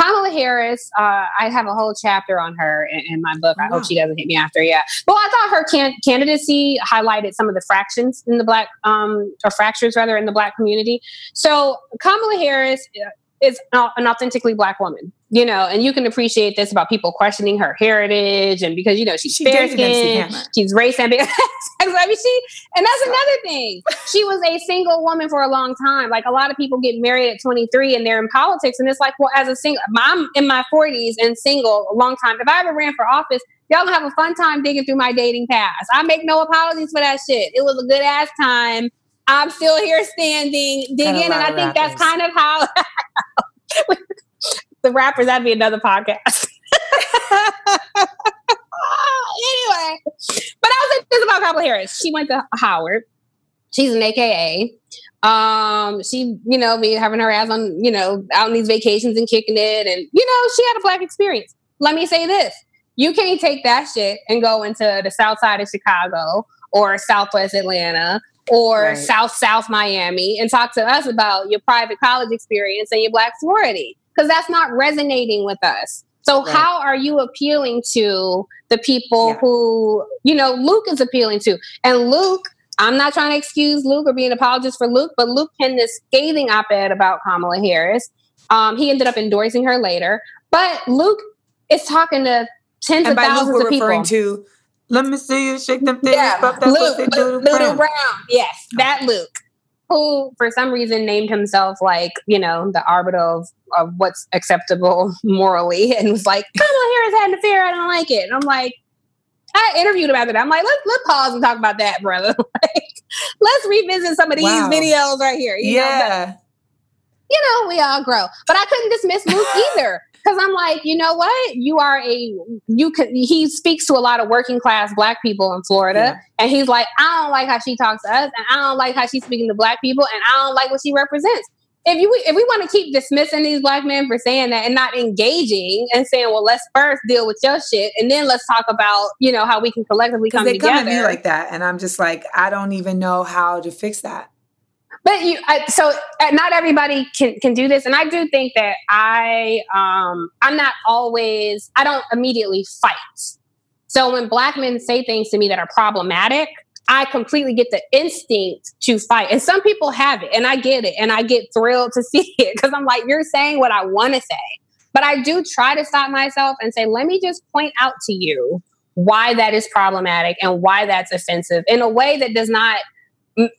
Kamala Harris, uh, I have a whole chapter on her in, in my book. I Wow. hope she doesn't hit me after. Yeah. Well, I thought her can- candidacy highlighted some of the fractions in the Black, um, or fractures rather, in the Black community. So Kamala Harris uh, is an authentically Black woman, you know, and you can appreciate this about people questioning her heritage and because, you know, she's She fair skinned, she's race ambitious. I mean, she, and that's another thing. She was a single woman for a long time. Like a lot of people get married at 23 and they're in politics. And it's like, well, as a single, I'm in my 40s and single a long time. If I ever ran for office, y'all have a fun time digging through my dating past. I make no apologies for that shit. It was a good ass time. I'm still here standing, digging, and I think that's kind of how the rappers. That'd be another podcast. anyway, but I was like this about Kamala Harris. She went to Howard. She's an AKA. Um, she, you know, be having her ass on, you know, out on these vacations and kicking it, and you know, she had a black experience. Let me say this: you can't take that shit and go into the South Side of Chicago or Southwest Atlanta or right. South South Miami and talk to us about your private college experience and your black sorority because that's not resonating with us. So right. how are you appealing to the people yeah. who, you know, Luke is appealing to? And Luke, I'm not trying to excuse Luke or be an apologist for Luke, but Luke penned this scathing op-ed about Kamala Harris. Um, he ended up endorsing her later, but Luke is talking to tens and of thousands Luke, of people. referring to. Let me see you shake them things. Yeah, Luke, Luke, Luke Brown. Yes, that Luke who for some reason named himself like you know the arbiter of, of what's acceptable morally and was like Kamala Harris had an affair I don't like it and I'm like I interviewed after that I'm like let's let's pause and talk about that brother like let's revisit some of these wow. videos right here you yeah know, you know we all grow but I couldn't dismiss Luke either because I'm like, you know what? You are a you can. He speaks to a lot of working class black people in Florida, yeah. and he's like, I don't like how she talks to us, and I don't like how she's speaking to black people, and I don't like what she represents. If you if we want to keep dismissing these black men for saying that and not engaging and saying, well, let's first deal with your shit, and then let's talk about you know how we can collectively come together. they together. Come at me like that, and I'm just like, I don't even know how to fix that. But you, I, so uh, not everybody can can do this, and I do think that I, um, I'm not always. I don't immediately fight. So when black men say things to me that are problematic, I completely get the instinct to fight. And some people have it, and I get it, and I get thrilled to see it because I'm like, you're saying what I want to say. But I do try to stop myself and say, let me just point out to you why that is problematic and why that's offensive in a way that does not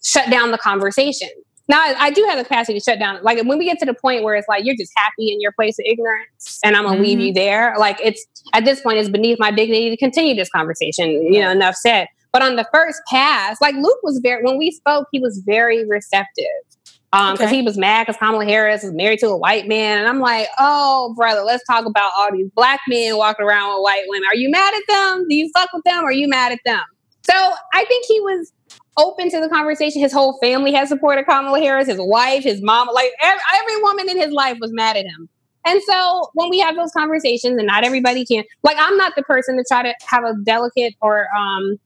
shut down the conversation. Now, I do have the capacity to shut down. Like when we get to the point where it's like you're just happy in your place of ignorance, and I'm gonna mm-hmm. leave you there. Like it's at this point, it's beneath my dignity to continue this conversation. You know, enough said. But on the first pass, like Luke was very when we spoke, he was very receptive because um, okay. he was mad because Kamala Harris was married to a white man, and I'm like, oh brother, let's talk about all these black men walking around with white women. Are you mad at them? Do you fuck with them? Or are you mad at them? So I think he was open to the conversation. His whole family has supported Kamala Harris. His wife, his mom, like every, every woman in his life was mad at him. And so when we have those conversations, and not everybody can, like, I'm not the person to try to have a delicate or um,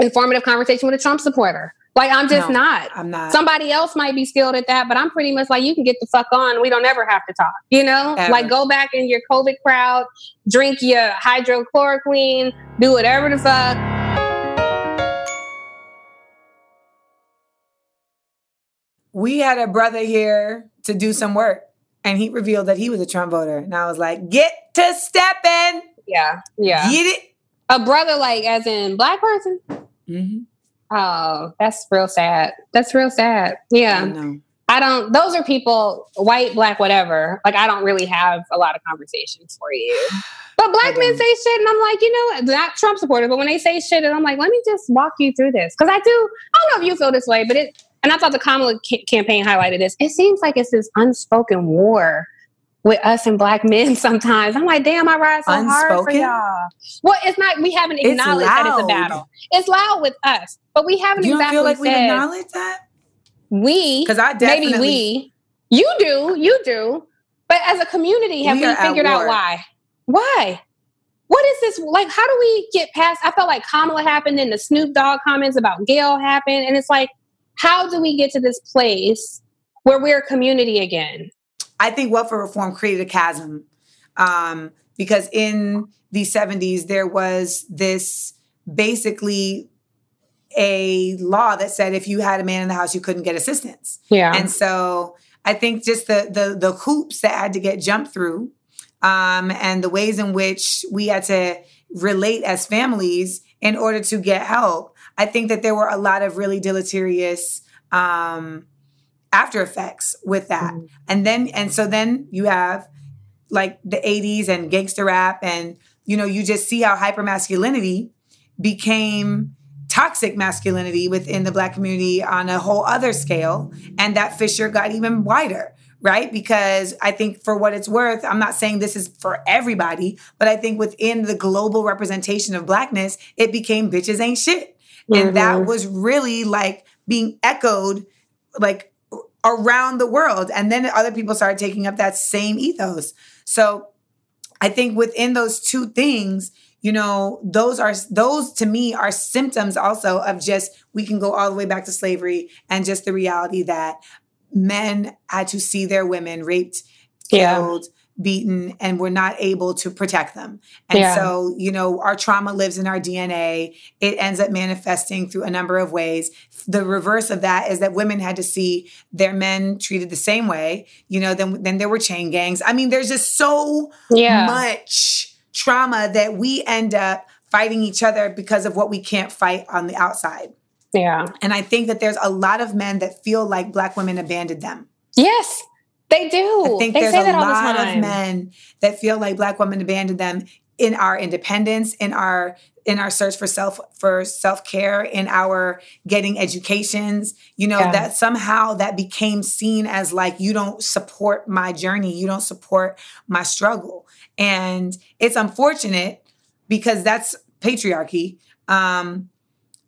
informative conversation with a Trump supporter. Like, I'm just no, not. I'm not. Somebody else might be skilled at that, but I'm pretty much like, you can get the fuck on. We don't ever have to talk, you know? Ever. Like, go back in your COVID crowd, drink your hydrochloroquine, do whatever the fuck we had a brother here to do some work and he revealed that he was a Trump voter. And I was like, get to stepping. Yeah. Yeah. Get it. A brother, like, as in black person? Mm-hmm. Oh, that's real sad. That's real sad. Yeah. I, I don't, those are people, white, black, whatever. Like, I don't really have a lot of conversations for you. But black men say shit, and I'm like, you know, not Trump supporters, but when they say shit, and I'm like, let me just walk you through this. Cause I do, I don't know if you feel this way, but it, and I thought the Kamala ca- campaign highlighted this. It seems like it's this unspoken war with us and black men sometimes. I'm like, damn, I ride so unspoken? hard for y'all. Well, it's not, we haven't acknowledged that it's a battle. It's loud with us, but we haven't you exactly feel like said, we acknowledge that? We, because I definitely, maybe we, you do, you do. But as a community, have we, we figured out why? Why? What is this? Like, how do we get past? I felt like Kamala happened and the Snoop Dogg comments about Gayle happened. And it's like, how do we get to this place where we're a community again? I think welfare reform created a chasm um, because in the 70s, there was this basically a law that said if you had a man in the house, you couldn't get assistance. Yeah. And so I think just the the the hoops that had to get jumped through um, and the ways in which we had to relate as families in order to get help I think that there were a lot of really deleterious um, after effects with that. Mm-hmm. And then, and so then you have like the 80s and gangster rap, and you know, you just see how hyper masculinity became toxic masculinity within the black community on a whole other scale and that fissure got even wider right because i think for what it's worth i'm not saying this is for everybody but i think within the global representation of blackness it became bitches ain't shit and Mm-hmm. that was really like being echoed like around the world and then other people started taking up that same ethos so i think within those two things you know those are those to me are symptoms also of just we can go all the way back to slavery and just the reality that men had to see their women raped Yeah. Beaten and were not able to protect them and Yeah. so you know our trauma lives in our dna it ends up manifesting through a number of ways the reverse of that is that women had to see their men treated the same way you know then then there were chain gangs i mean there's just so Yeah. much trauma that we end up fighting each other because of what we can't fight on the outside. Yeah. And I think that there's a lot of men that feel like black women abandoned them. Yes, they do. I think they there's say a all the lot of men that feel like black women abandoned them in our independence, in our in our search for self for self-care, in our getting educations, you know, Yeah. that somehow that became seen as like you don't support my journey, you don't support my struggle. And it's unfortunate because that's patriarchy. Um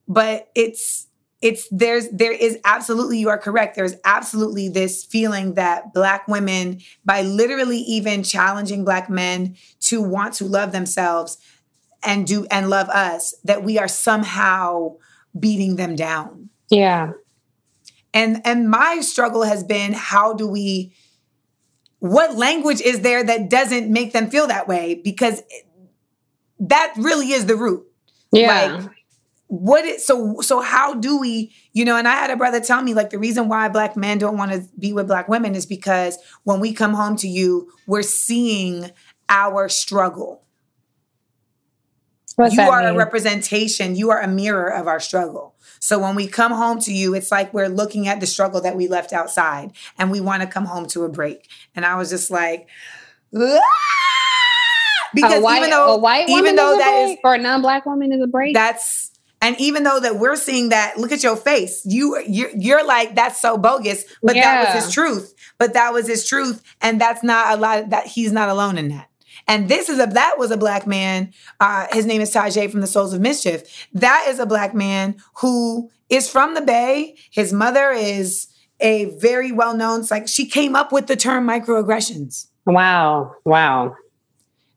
but it's it's there's there is absolutely you are correct there's absolutely this feeling that black women by literally even challenging black men to want to love themselves and do and love us that we are somehow beating them down Yeah. and and my struggle has been how do we what language is there that doesn't make them feel that way because that really is the root Yeah. like what it so so how do we you know and i had a brother tell me like the reason why black men don't want to be with black women is because when we come home to you we're seeing our struggle What's you are a representation you are a mirror of our struggle so when we come home to you it's like we're looking at the struggle that we left outside and we want to come home to a break and i was just like "Ah!" because a white, even though a white woman even though is a that is break, or a non-black woman is a break. that's and even though that we're seeing that look at your face you you're, you're like that's so bogus but that was his truth but that was his truth and that's not a lot that he's not alone in that and this is a that was a black man uh his name is Tajai from the Souls of Mischief that is a black man who is from the bay his mother is a very well-known like she came up with the term microaggressions wow. Wow.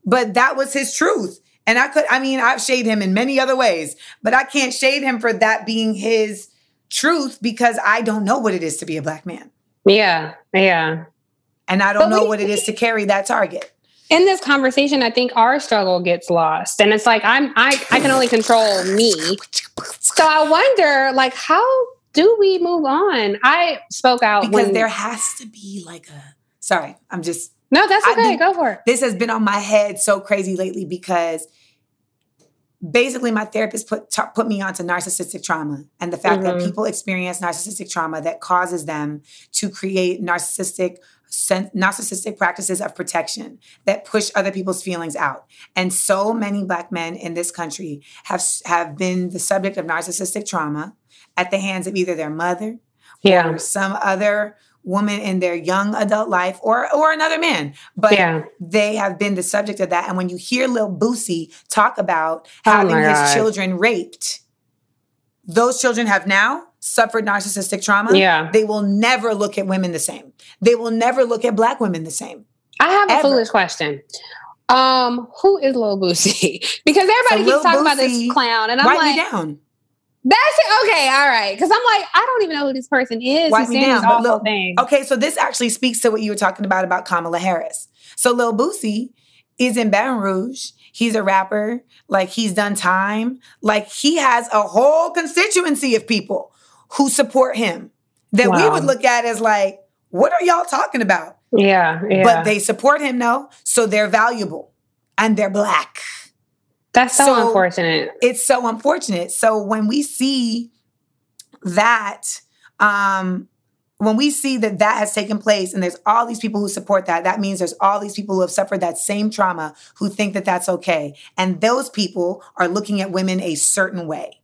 but that was his truth. And I could, I mean, I've shade him in many other ways, but I can't shade him for that being his truth because I don't know what it is to be a black man. Yeah. Yeah. And I don't But know we- what it is to carry that target. in this conversation, I think our struggle gets lost, and it's like I'm I I can only control me. So I wonder, like, how do we move on? I spoke out Because when, there has to be like a, sorry, I'm just, No, that's okay. think- Go for it. this has been on my head so crazy lately because basically my therapist put ta- put me onto narcissistic trauma and the fact that Mhm. people experience narcissistic trauma that causes them to create narcissistic sen- narcissistic practices of protection that push other people's feelings out and so many black men in this country have have been the subject of narcissistic trauma at the hands of either their mother Yeah. or some other woman in their young adult life or or another man but Yeah. they have been the subject of that and when you hear Lil Boosie talk about Oh having his children raped those children have now suffered narcissistic trauma Yeah. they will never look at women the same they will never look at black women the same I have a foolish question. Um, who is Lil Boosie? because everybody So Lil keeps talking about this clown, and I'm write like, me down that's it. Okay, all right. Because I'm like, I don't even know who this person is. Who's me down, look-. Okay, so this actually speaks to what you were talking about about Kamala Harris. So Lil Boosie is in Baton Rouge. He's a rapper. Like he's done time. Like he has a whole constituency of people who support him that we would look at as like, what are y'all talking about? Yeah, yeah. But they support him though, so they're valuable and they're black. That's so, so- unfortunate. It's so unfortunate. So when we see that, um, when we see that that has taken place and there's all these people who support that, that means there's all these people who have suffered that same trauma who think that that's okay. And those people are looking at women a certain way.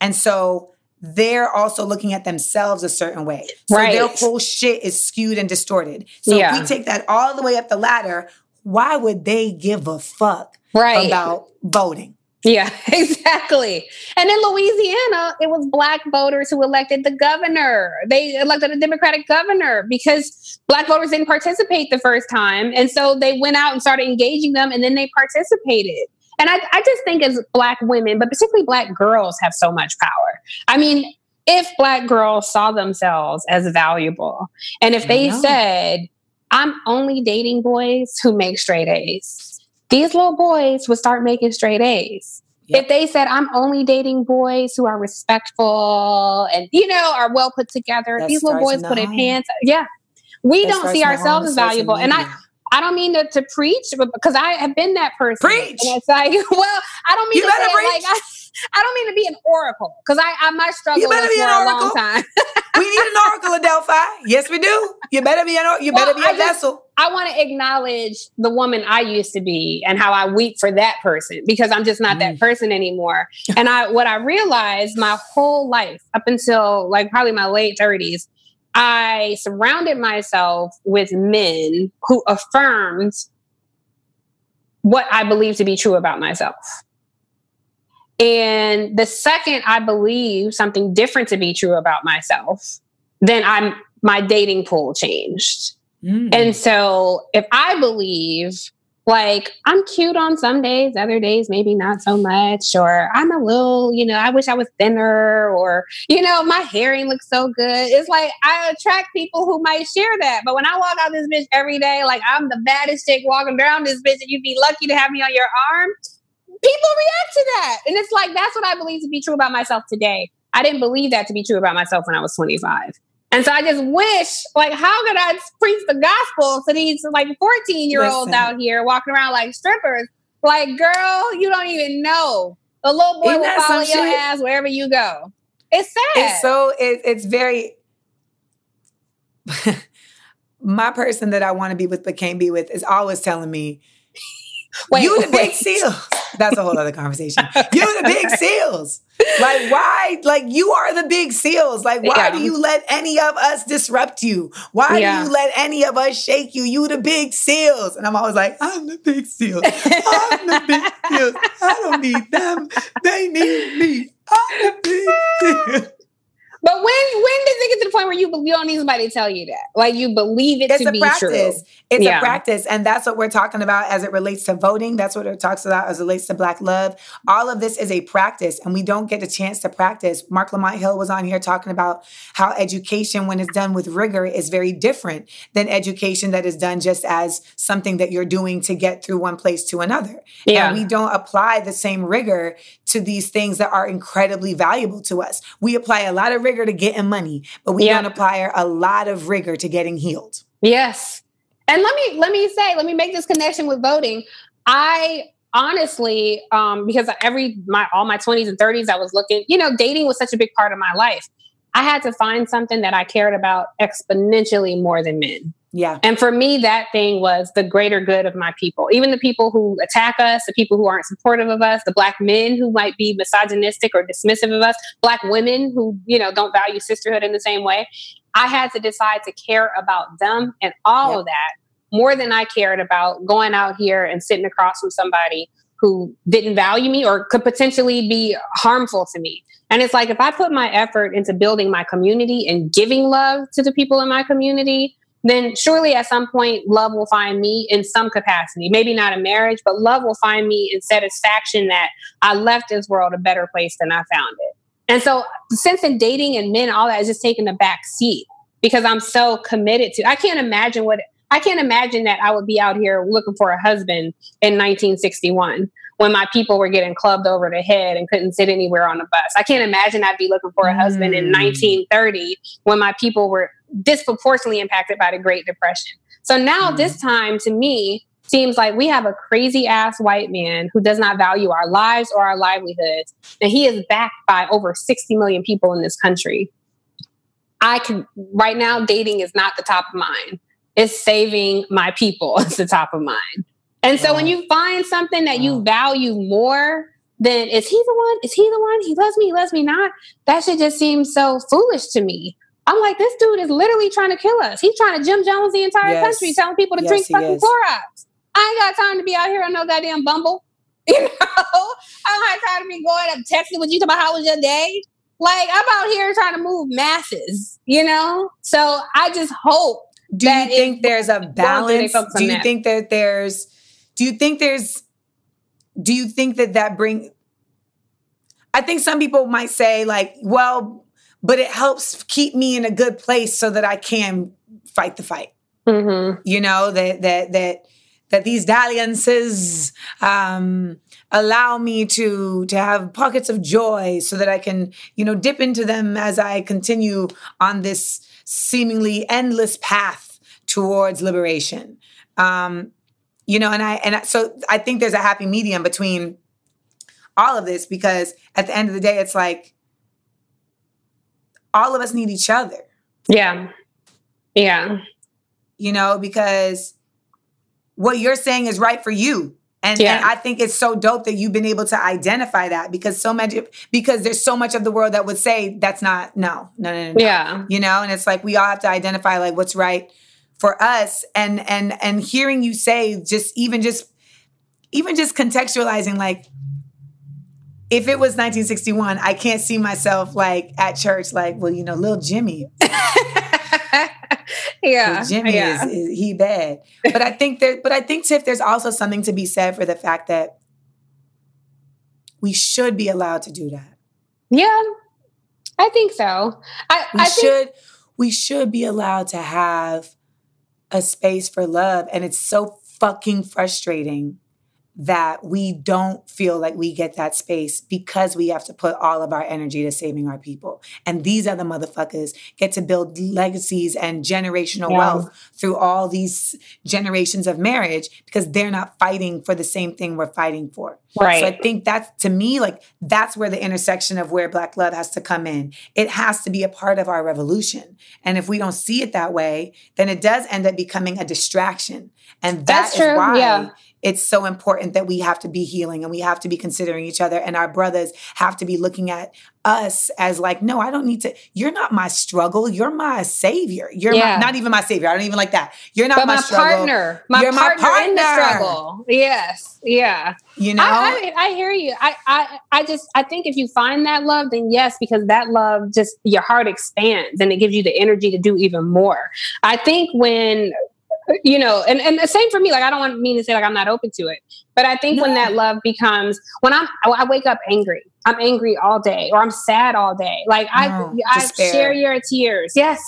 And so they're also looking at themselves a certain way. So Right. their whole shit is skewed and distorted. So Yeah. if we take that all the way up the ladder, why would they give a fuck Right. about voting? Yeah, exactly. And in Louisiana, it was black voters who elected the governor. They elected a Democratic governor because black voters didn't participate the first time. And so they went out and started engaging them and then they participated. And I, I just think as black women, but particularly black girls, have so much power. I mean, if black girls saw themselves as valuable and if they said, I'm only dating boys who make straight A's, these little boys would start making straight A's. Yep. If they said, I'm only dating boys who are respectful and, you know, are well put together, That these little boys put in pants. Yeah. We That don't see in the home, ourselves as valuable. And I, I don't mean to, to preach, but because I have been that person. Preach. And it's like, well, I don't mean You to say like I, I don't mean to be an oracle because I, I my struggle You better be for an a long time. we need an oracle of Delphi. Yes, we do. You better be an or- you Well, better be I a just- vessel. I want to acknowledge the woman I used to be and how I weep for that person because I'm just not Mm. that person anymore. And I what I realized my whole life up until like probably my late 30s, I surrounded myself with men who affirmed what I believe to be true about myself. And the second I believe something different to be true about myself, then I'm my dating pool changed. Mm. And so if I believe like I'm cute on some days, other days maybe not so much, or I'm a little, you know, I wish I was thinner, or you know, my hair looks so good. It's like I attract people who might share that. But when I walk out this bitch every day, like I'm the baddest chick walking around this bitch, and you'd be lucky to have me on your arm, people react to that. And it's like that's what I believe to be true about myself today. I didn't believe that to be true about myself when I was 25. And so I just wish, like, how could I preach the gospel to these like 14 year olds out here walking around like strippers? Like, girl, you don't even know. The little boy Isn't will follow your shit? ass wherever you go. It's sad. it's so it, it's very my person that I want to be with but can't be with is always telling me Wait, you the big wait. Seales. That's a whole other conversation. You the big Seales. Like why? Like you are the big Seales. Like why Yeah. do you let any of us disrupt you? Why Yeah. do you let any of us shake you? You the big Seales. And I'm always like, I'm the big seal. I'm the big Seales. I don't need them. They need me. I'm the big seal. But when when does it get to the point where you you don't need somebody to tell you that? Like you believe it it's to a be practice. true. It's Yeah. a practice. And that's what we're talking about as it relates to voting. That's what it talks about as it relates to Black love. All of this is a practice, and we don't get a chance to practice. Marc Lamont Hill was on here talking about how education, when it's done with rigor, is very different than education that is done just as something that you're doing to get through one place to another. Yeah. And we don't apply the same rigor to these things that are incredibly valuable to us. We apply a lot of rigor to getting money, but we Yeah. don't apply a lot of rigor to getting healed. Yes. And let me let me say, let me make this connection with voting. I honestly, um, because every my all my 20s and 30s, I was looking, you know, dating was such a big part of my life. I had to find something that I cared about exponentially more than men. Yeah. And for me, that thing was the greater good of my people. Even the people who attack us, the people who aren't supportive of us, the black men who might be misogynistic or dismissive of us, black women who, you know, don't value sisterhood in the same way. I had to decide to care about them and all Yep. of that more than I cared about going out here and sitting across from somebody who didn't value me or could potentially be harmful to me. And it's like if I put my effort into building my community and giving love to the people in my community, then surely at some point love will find me in some capacity. Maybe not a marriage, but love will find me in satisfaction that I left this world a better place than I found it. And so since in dating and men, all that is just taking the back seat because I'm so committed to I can't imagine what I can't imagine that I would be out here looking for a husband in 1961 when my people were getting clubbed over the head and couldn't sit anywhere on the bus. I can't imagine I'd be looking for a husband in Mm. 1930 when my people were disproportionately impacted by the Great Depression. So now Mm. this time to me seems like we have a crazy ass white man who does not value our lives or our livelihoods and he is backed by over 60 million people in this country. I can right now dating is not the top of mind. It's saving my people is the top of mind. And so when you find something that you value more then is he the one? Is he the one? He loves me, he loves me not. That shit just seems so foolish to me. I'm like, this dude is literally trying to kill us. He's trying to Jim Jones the entire Yes. country, telling people to Yes, drink fucking is. Clorox. I ain't got time to be out here on no goddamn Bumble. You know, I don't have time to be going up texting with you about how was your day. Like I'm out here trying to move masses, you know. So I just hope Do you think there's a balance? Do you think that there's do you think there's do you think that that bring I think some people might say like, well, but it helps keep me in a good place so that I can fight the fight. Mm-hmm. You know, that that that that these dalliances um allow me to to have pockets of joy so that I can, you know, dip into them as I continue on this seemingly endless path towards liberation. Um, you know, and I and I, so I think there's a happy medium between all of this because at the end of the day, it's like all of us need each other. Yeah. Yeah. you know, because what you're saying is right for you. And, Yeah. and I think it's so dope that you've been able to identify that because so much because there's so much of the world that would say that's not no no no no, no. Yeah. you know and it's like we all have to identify like what's right for us and and and hearing you say just even just even just contextualizing like if it was 1961 I can't see myself like at church like well you know little Jimmy yeah. Jimmy yeah. is, is he bad. But I think there, but I think Tiff, there's also something to be said for the fact that we should be allowed to do that. yeah. I think so. I, We I think should we should be allowed to have a space for love. And it's so fucking frustrating that we don't feel like we get that space because we have to put all of our energy to saving our people. And these other motherfuckers get to build legacies and generational Yeah. wealth through all these generations of marriage because they're not fighting for the same thing we're fighting for. right. So I think that's to me like that's where the intersection of where black love has to come in. It has to be a part of our revolution. And if we don't see it that way, then it does end up becoming a distraction. And that That's is true, why yeah. It's so important that we have to be healing and we have to be considering each other and our brothers have to be looking at us as like, no, I don't need to. You're not my struggle. You're my savior. You're Yeah. my, not even my savior. I don't even like that. You're not but my, my, partner, my You're my partner, in the struggle. Yes, yeah. You know, I, I, I hear you. I, I, I just, I think if you find that love, then yes, because that love just your heart expands and it gives you the energy to do even more. I think when, you know, and and the same for me. Like I don't want mean to say like I'm not open to it, but I think when that love becomes when I'm, I wake up angry. I'm angry all day, or I'm sad all day. Like I, No, I despair. share your tears. Yes.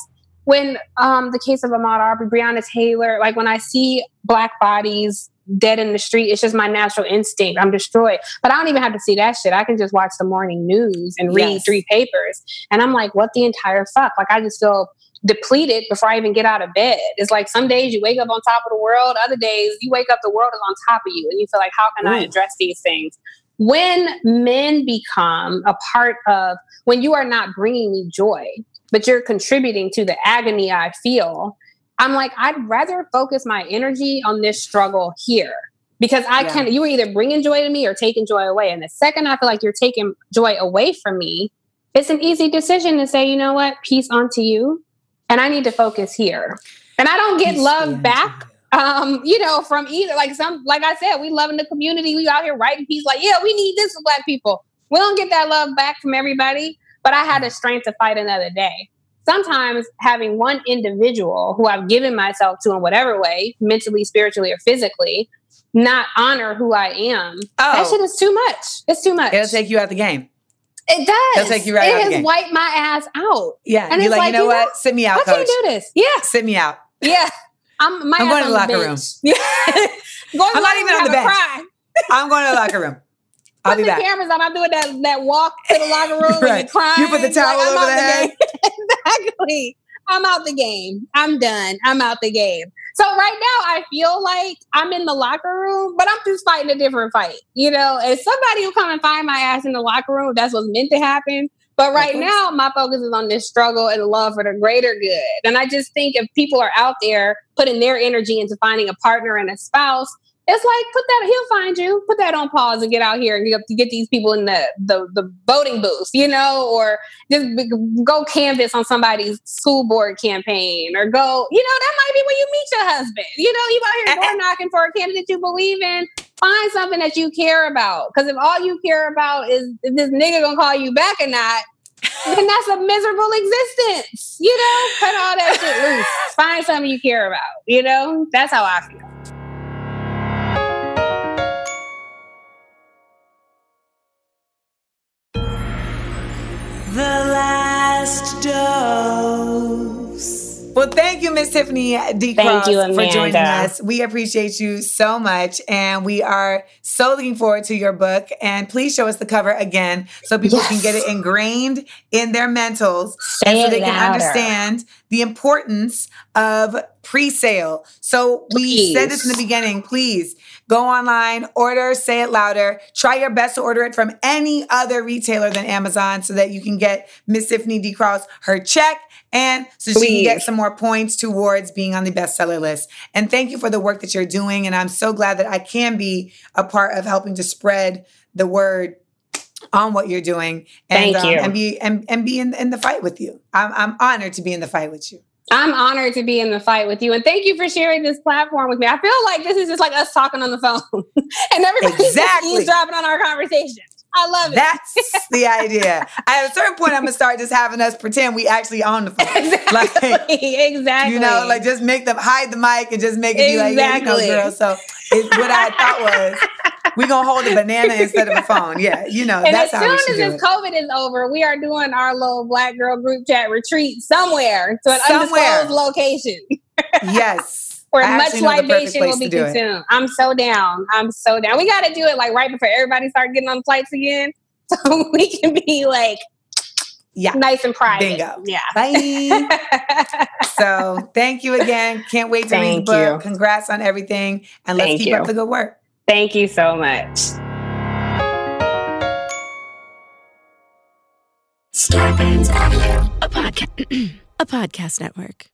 When um the case of Ahmaud Arbery, Breonna Taylor, like when I see black bodies dead in the street, it's just my natural instinct. I'm destroyed. But I don't even have to see that shit. I can just watch the morning news and read Yes. three papers. And I'm like, what the entire fuck? Like I just feel depleted before I even get out of bed. It's like some days you wake up on top of the world, other days you wake up, the world is on top of you, and you feel like, how can I address these things? When men become a part of, when you are not bringing me joy, but you're contributing to the agony I feel, I'm like, I'd rather focus my energy on this struggle here because I Yeah. can, you were either bringing joy to me or taking joy away. And the second I feel like you're taking joy away from me, it's an easy decision to say, you know what, peace onto you. And I need to focus here. And I don't get Peace love unto back you. um, you know, from either like some, like I said, we love in the community. We out here writing peace, like, yeah, we need this for black people. We don't get that love back from everybody, but I had the strength to fight another day. Sometimes having one individual who I've given myself to in whatever way, mentally, spiritually, or physically, not honor who I am. That Oh. shit is too much. It's too much. It'll take you out the game. It does. it'll take you right out It has wiped my ass out. Yeah. And you're like, like, you know you know, what? Sit me out, I coach. can't do this. Yeah. Sit me out. Yeah. I'm, my I'm going to the locker room. Yeah. Going to I'm not even on the bench. I'm going to the locker room. I'll Put be the back. cameras on. I'm doing that that walk to the locker room and Right. you're crying. You put the towel I'm over the head. exactly. I'm out the game. I'm done. I'm out the game. So right now I feel like I'm in the locker room, but I'm just fighting a different fight. You know, if somebody will come and find my ass in the locker room. That's what's meant to happen. But right now, my focus is on this struggle and love for the greater good. And I just think if people are out there putting their energy into finding a partner and a spouse, it's like put that he'll find you. Put that on pause and get out here and get, get these people in the, the the voting booth you know or just go canvas on somebody's school board campaign or go you know that might be when you meet your husband. You know you out here door knocking for a candidate you believe in. Find something that you care about. Because if all you care about is if this nigga gonna call you back or not then that's a miserable existence you know? Cut all that shit loose. Find something you care about you know? That's how i feel The last dose. Well, thank you, Miss Tiffany D. Thank you, for joining Amanda. us. We appreciate you so much, and we are so looking forward to your book. And please show us the cover again, so people can get it ingrained in their mentals, Say and so it they can understand the importance of pre-sale. So we said this in the beginning. Please go online, order, say it louder. Try your best to order it from any other retailer than Amazon, so that you can get Miss Tiffany D. Cross her check. And so she can get some more points towards being on the bestseller list. And thank you for the work that you're doing. And I'm so glad that I can be a part of helping to spread the word on what you're doing. And, Thank um, you. and be and, and be in, in the fight with you. I'm, I'm honored to be in the fight with you. I'm honored to be in the fight with you, and thank you for sharing this platform with me. I feel like this is just like us talking on the phone, and everybody's just Exactly. eavesdropping on our conversation. I love it. That's the idea. At a certain point, I'm gonna start just having us pretend we actually on the phone. exactly. Like, exactly. you know, like just make them hide the mic and just make it be like, yeah, you know, girl. So it's what I thought was we're gonna hold a banana instead of a phone. Yeah, you know, and that's as soon as this. COVID is over, we are doing our little Black Girl group chat retreat somewhere to an Somewhere. undisclosed location Yes. where I much libation will be do it. consumed. I'm so down. I'm so down. We got to do it like right before everybody start getting on flights again, so we can be like Yeah. nice and private. Bingo. Yeah. Bye. so thank you again. Can't wait to read the book. you. Congrats on everything. And let's Thank keep you. up the good work. Thank you so much. Starburns Audio, a podcast, a podcast network.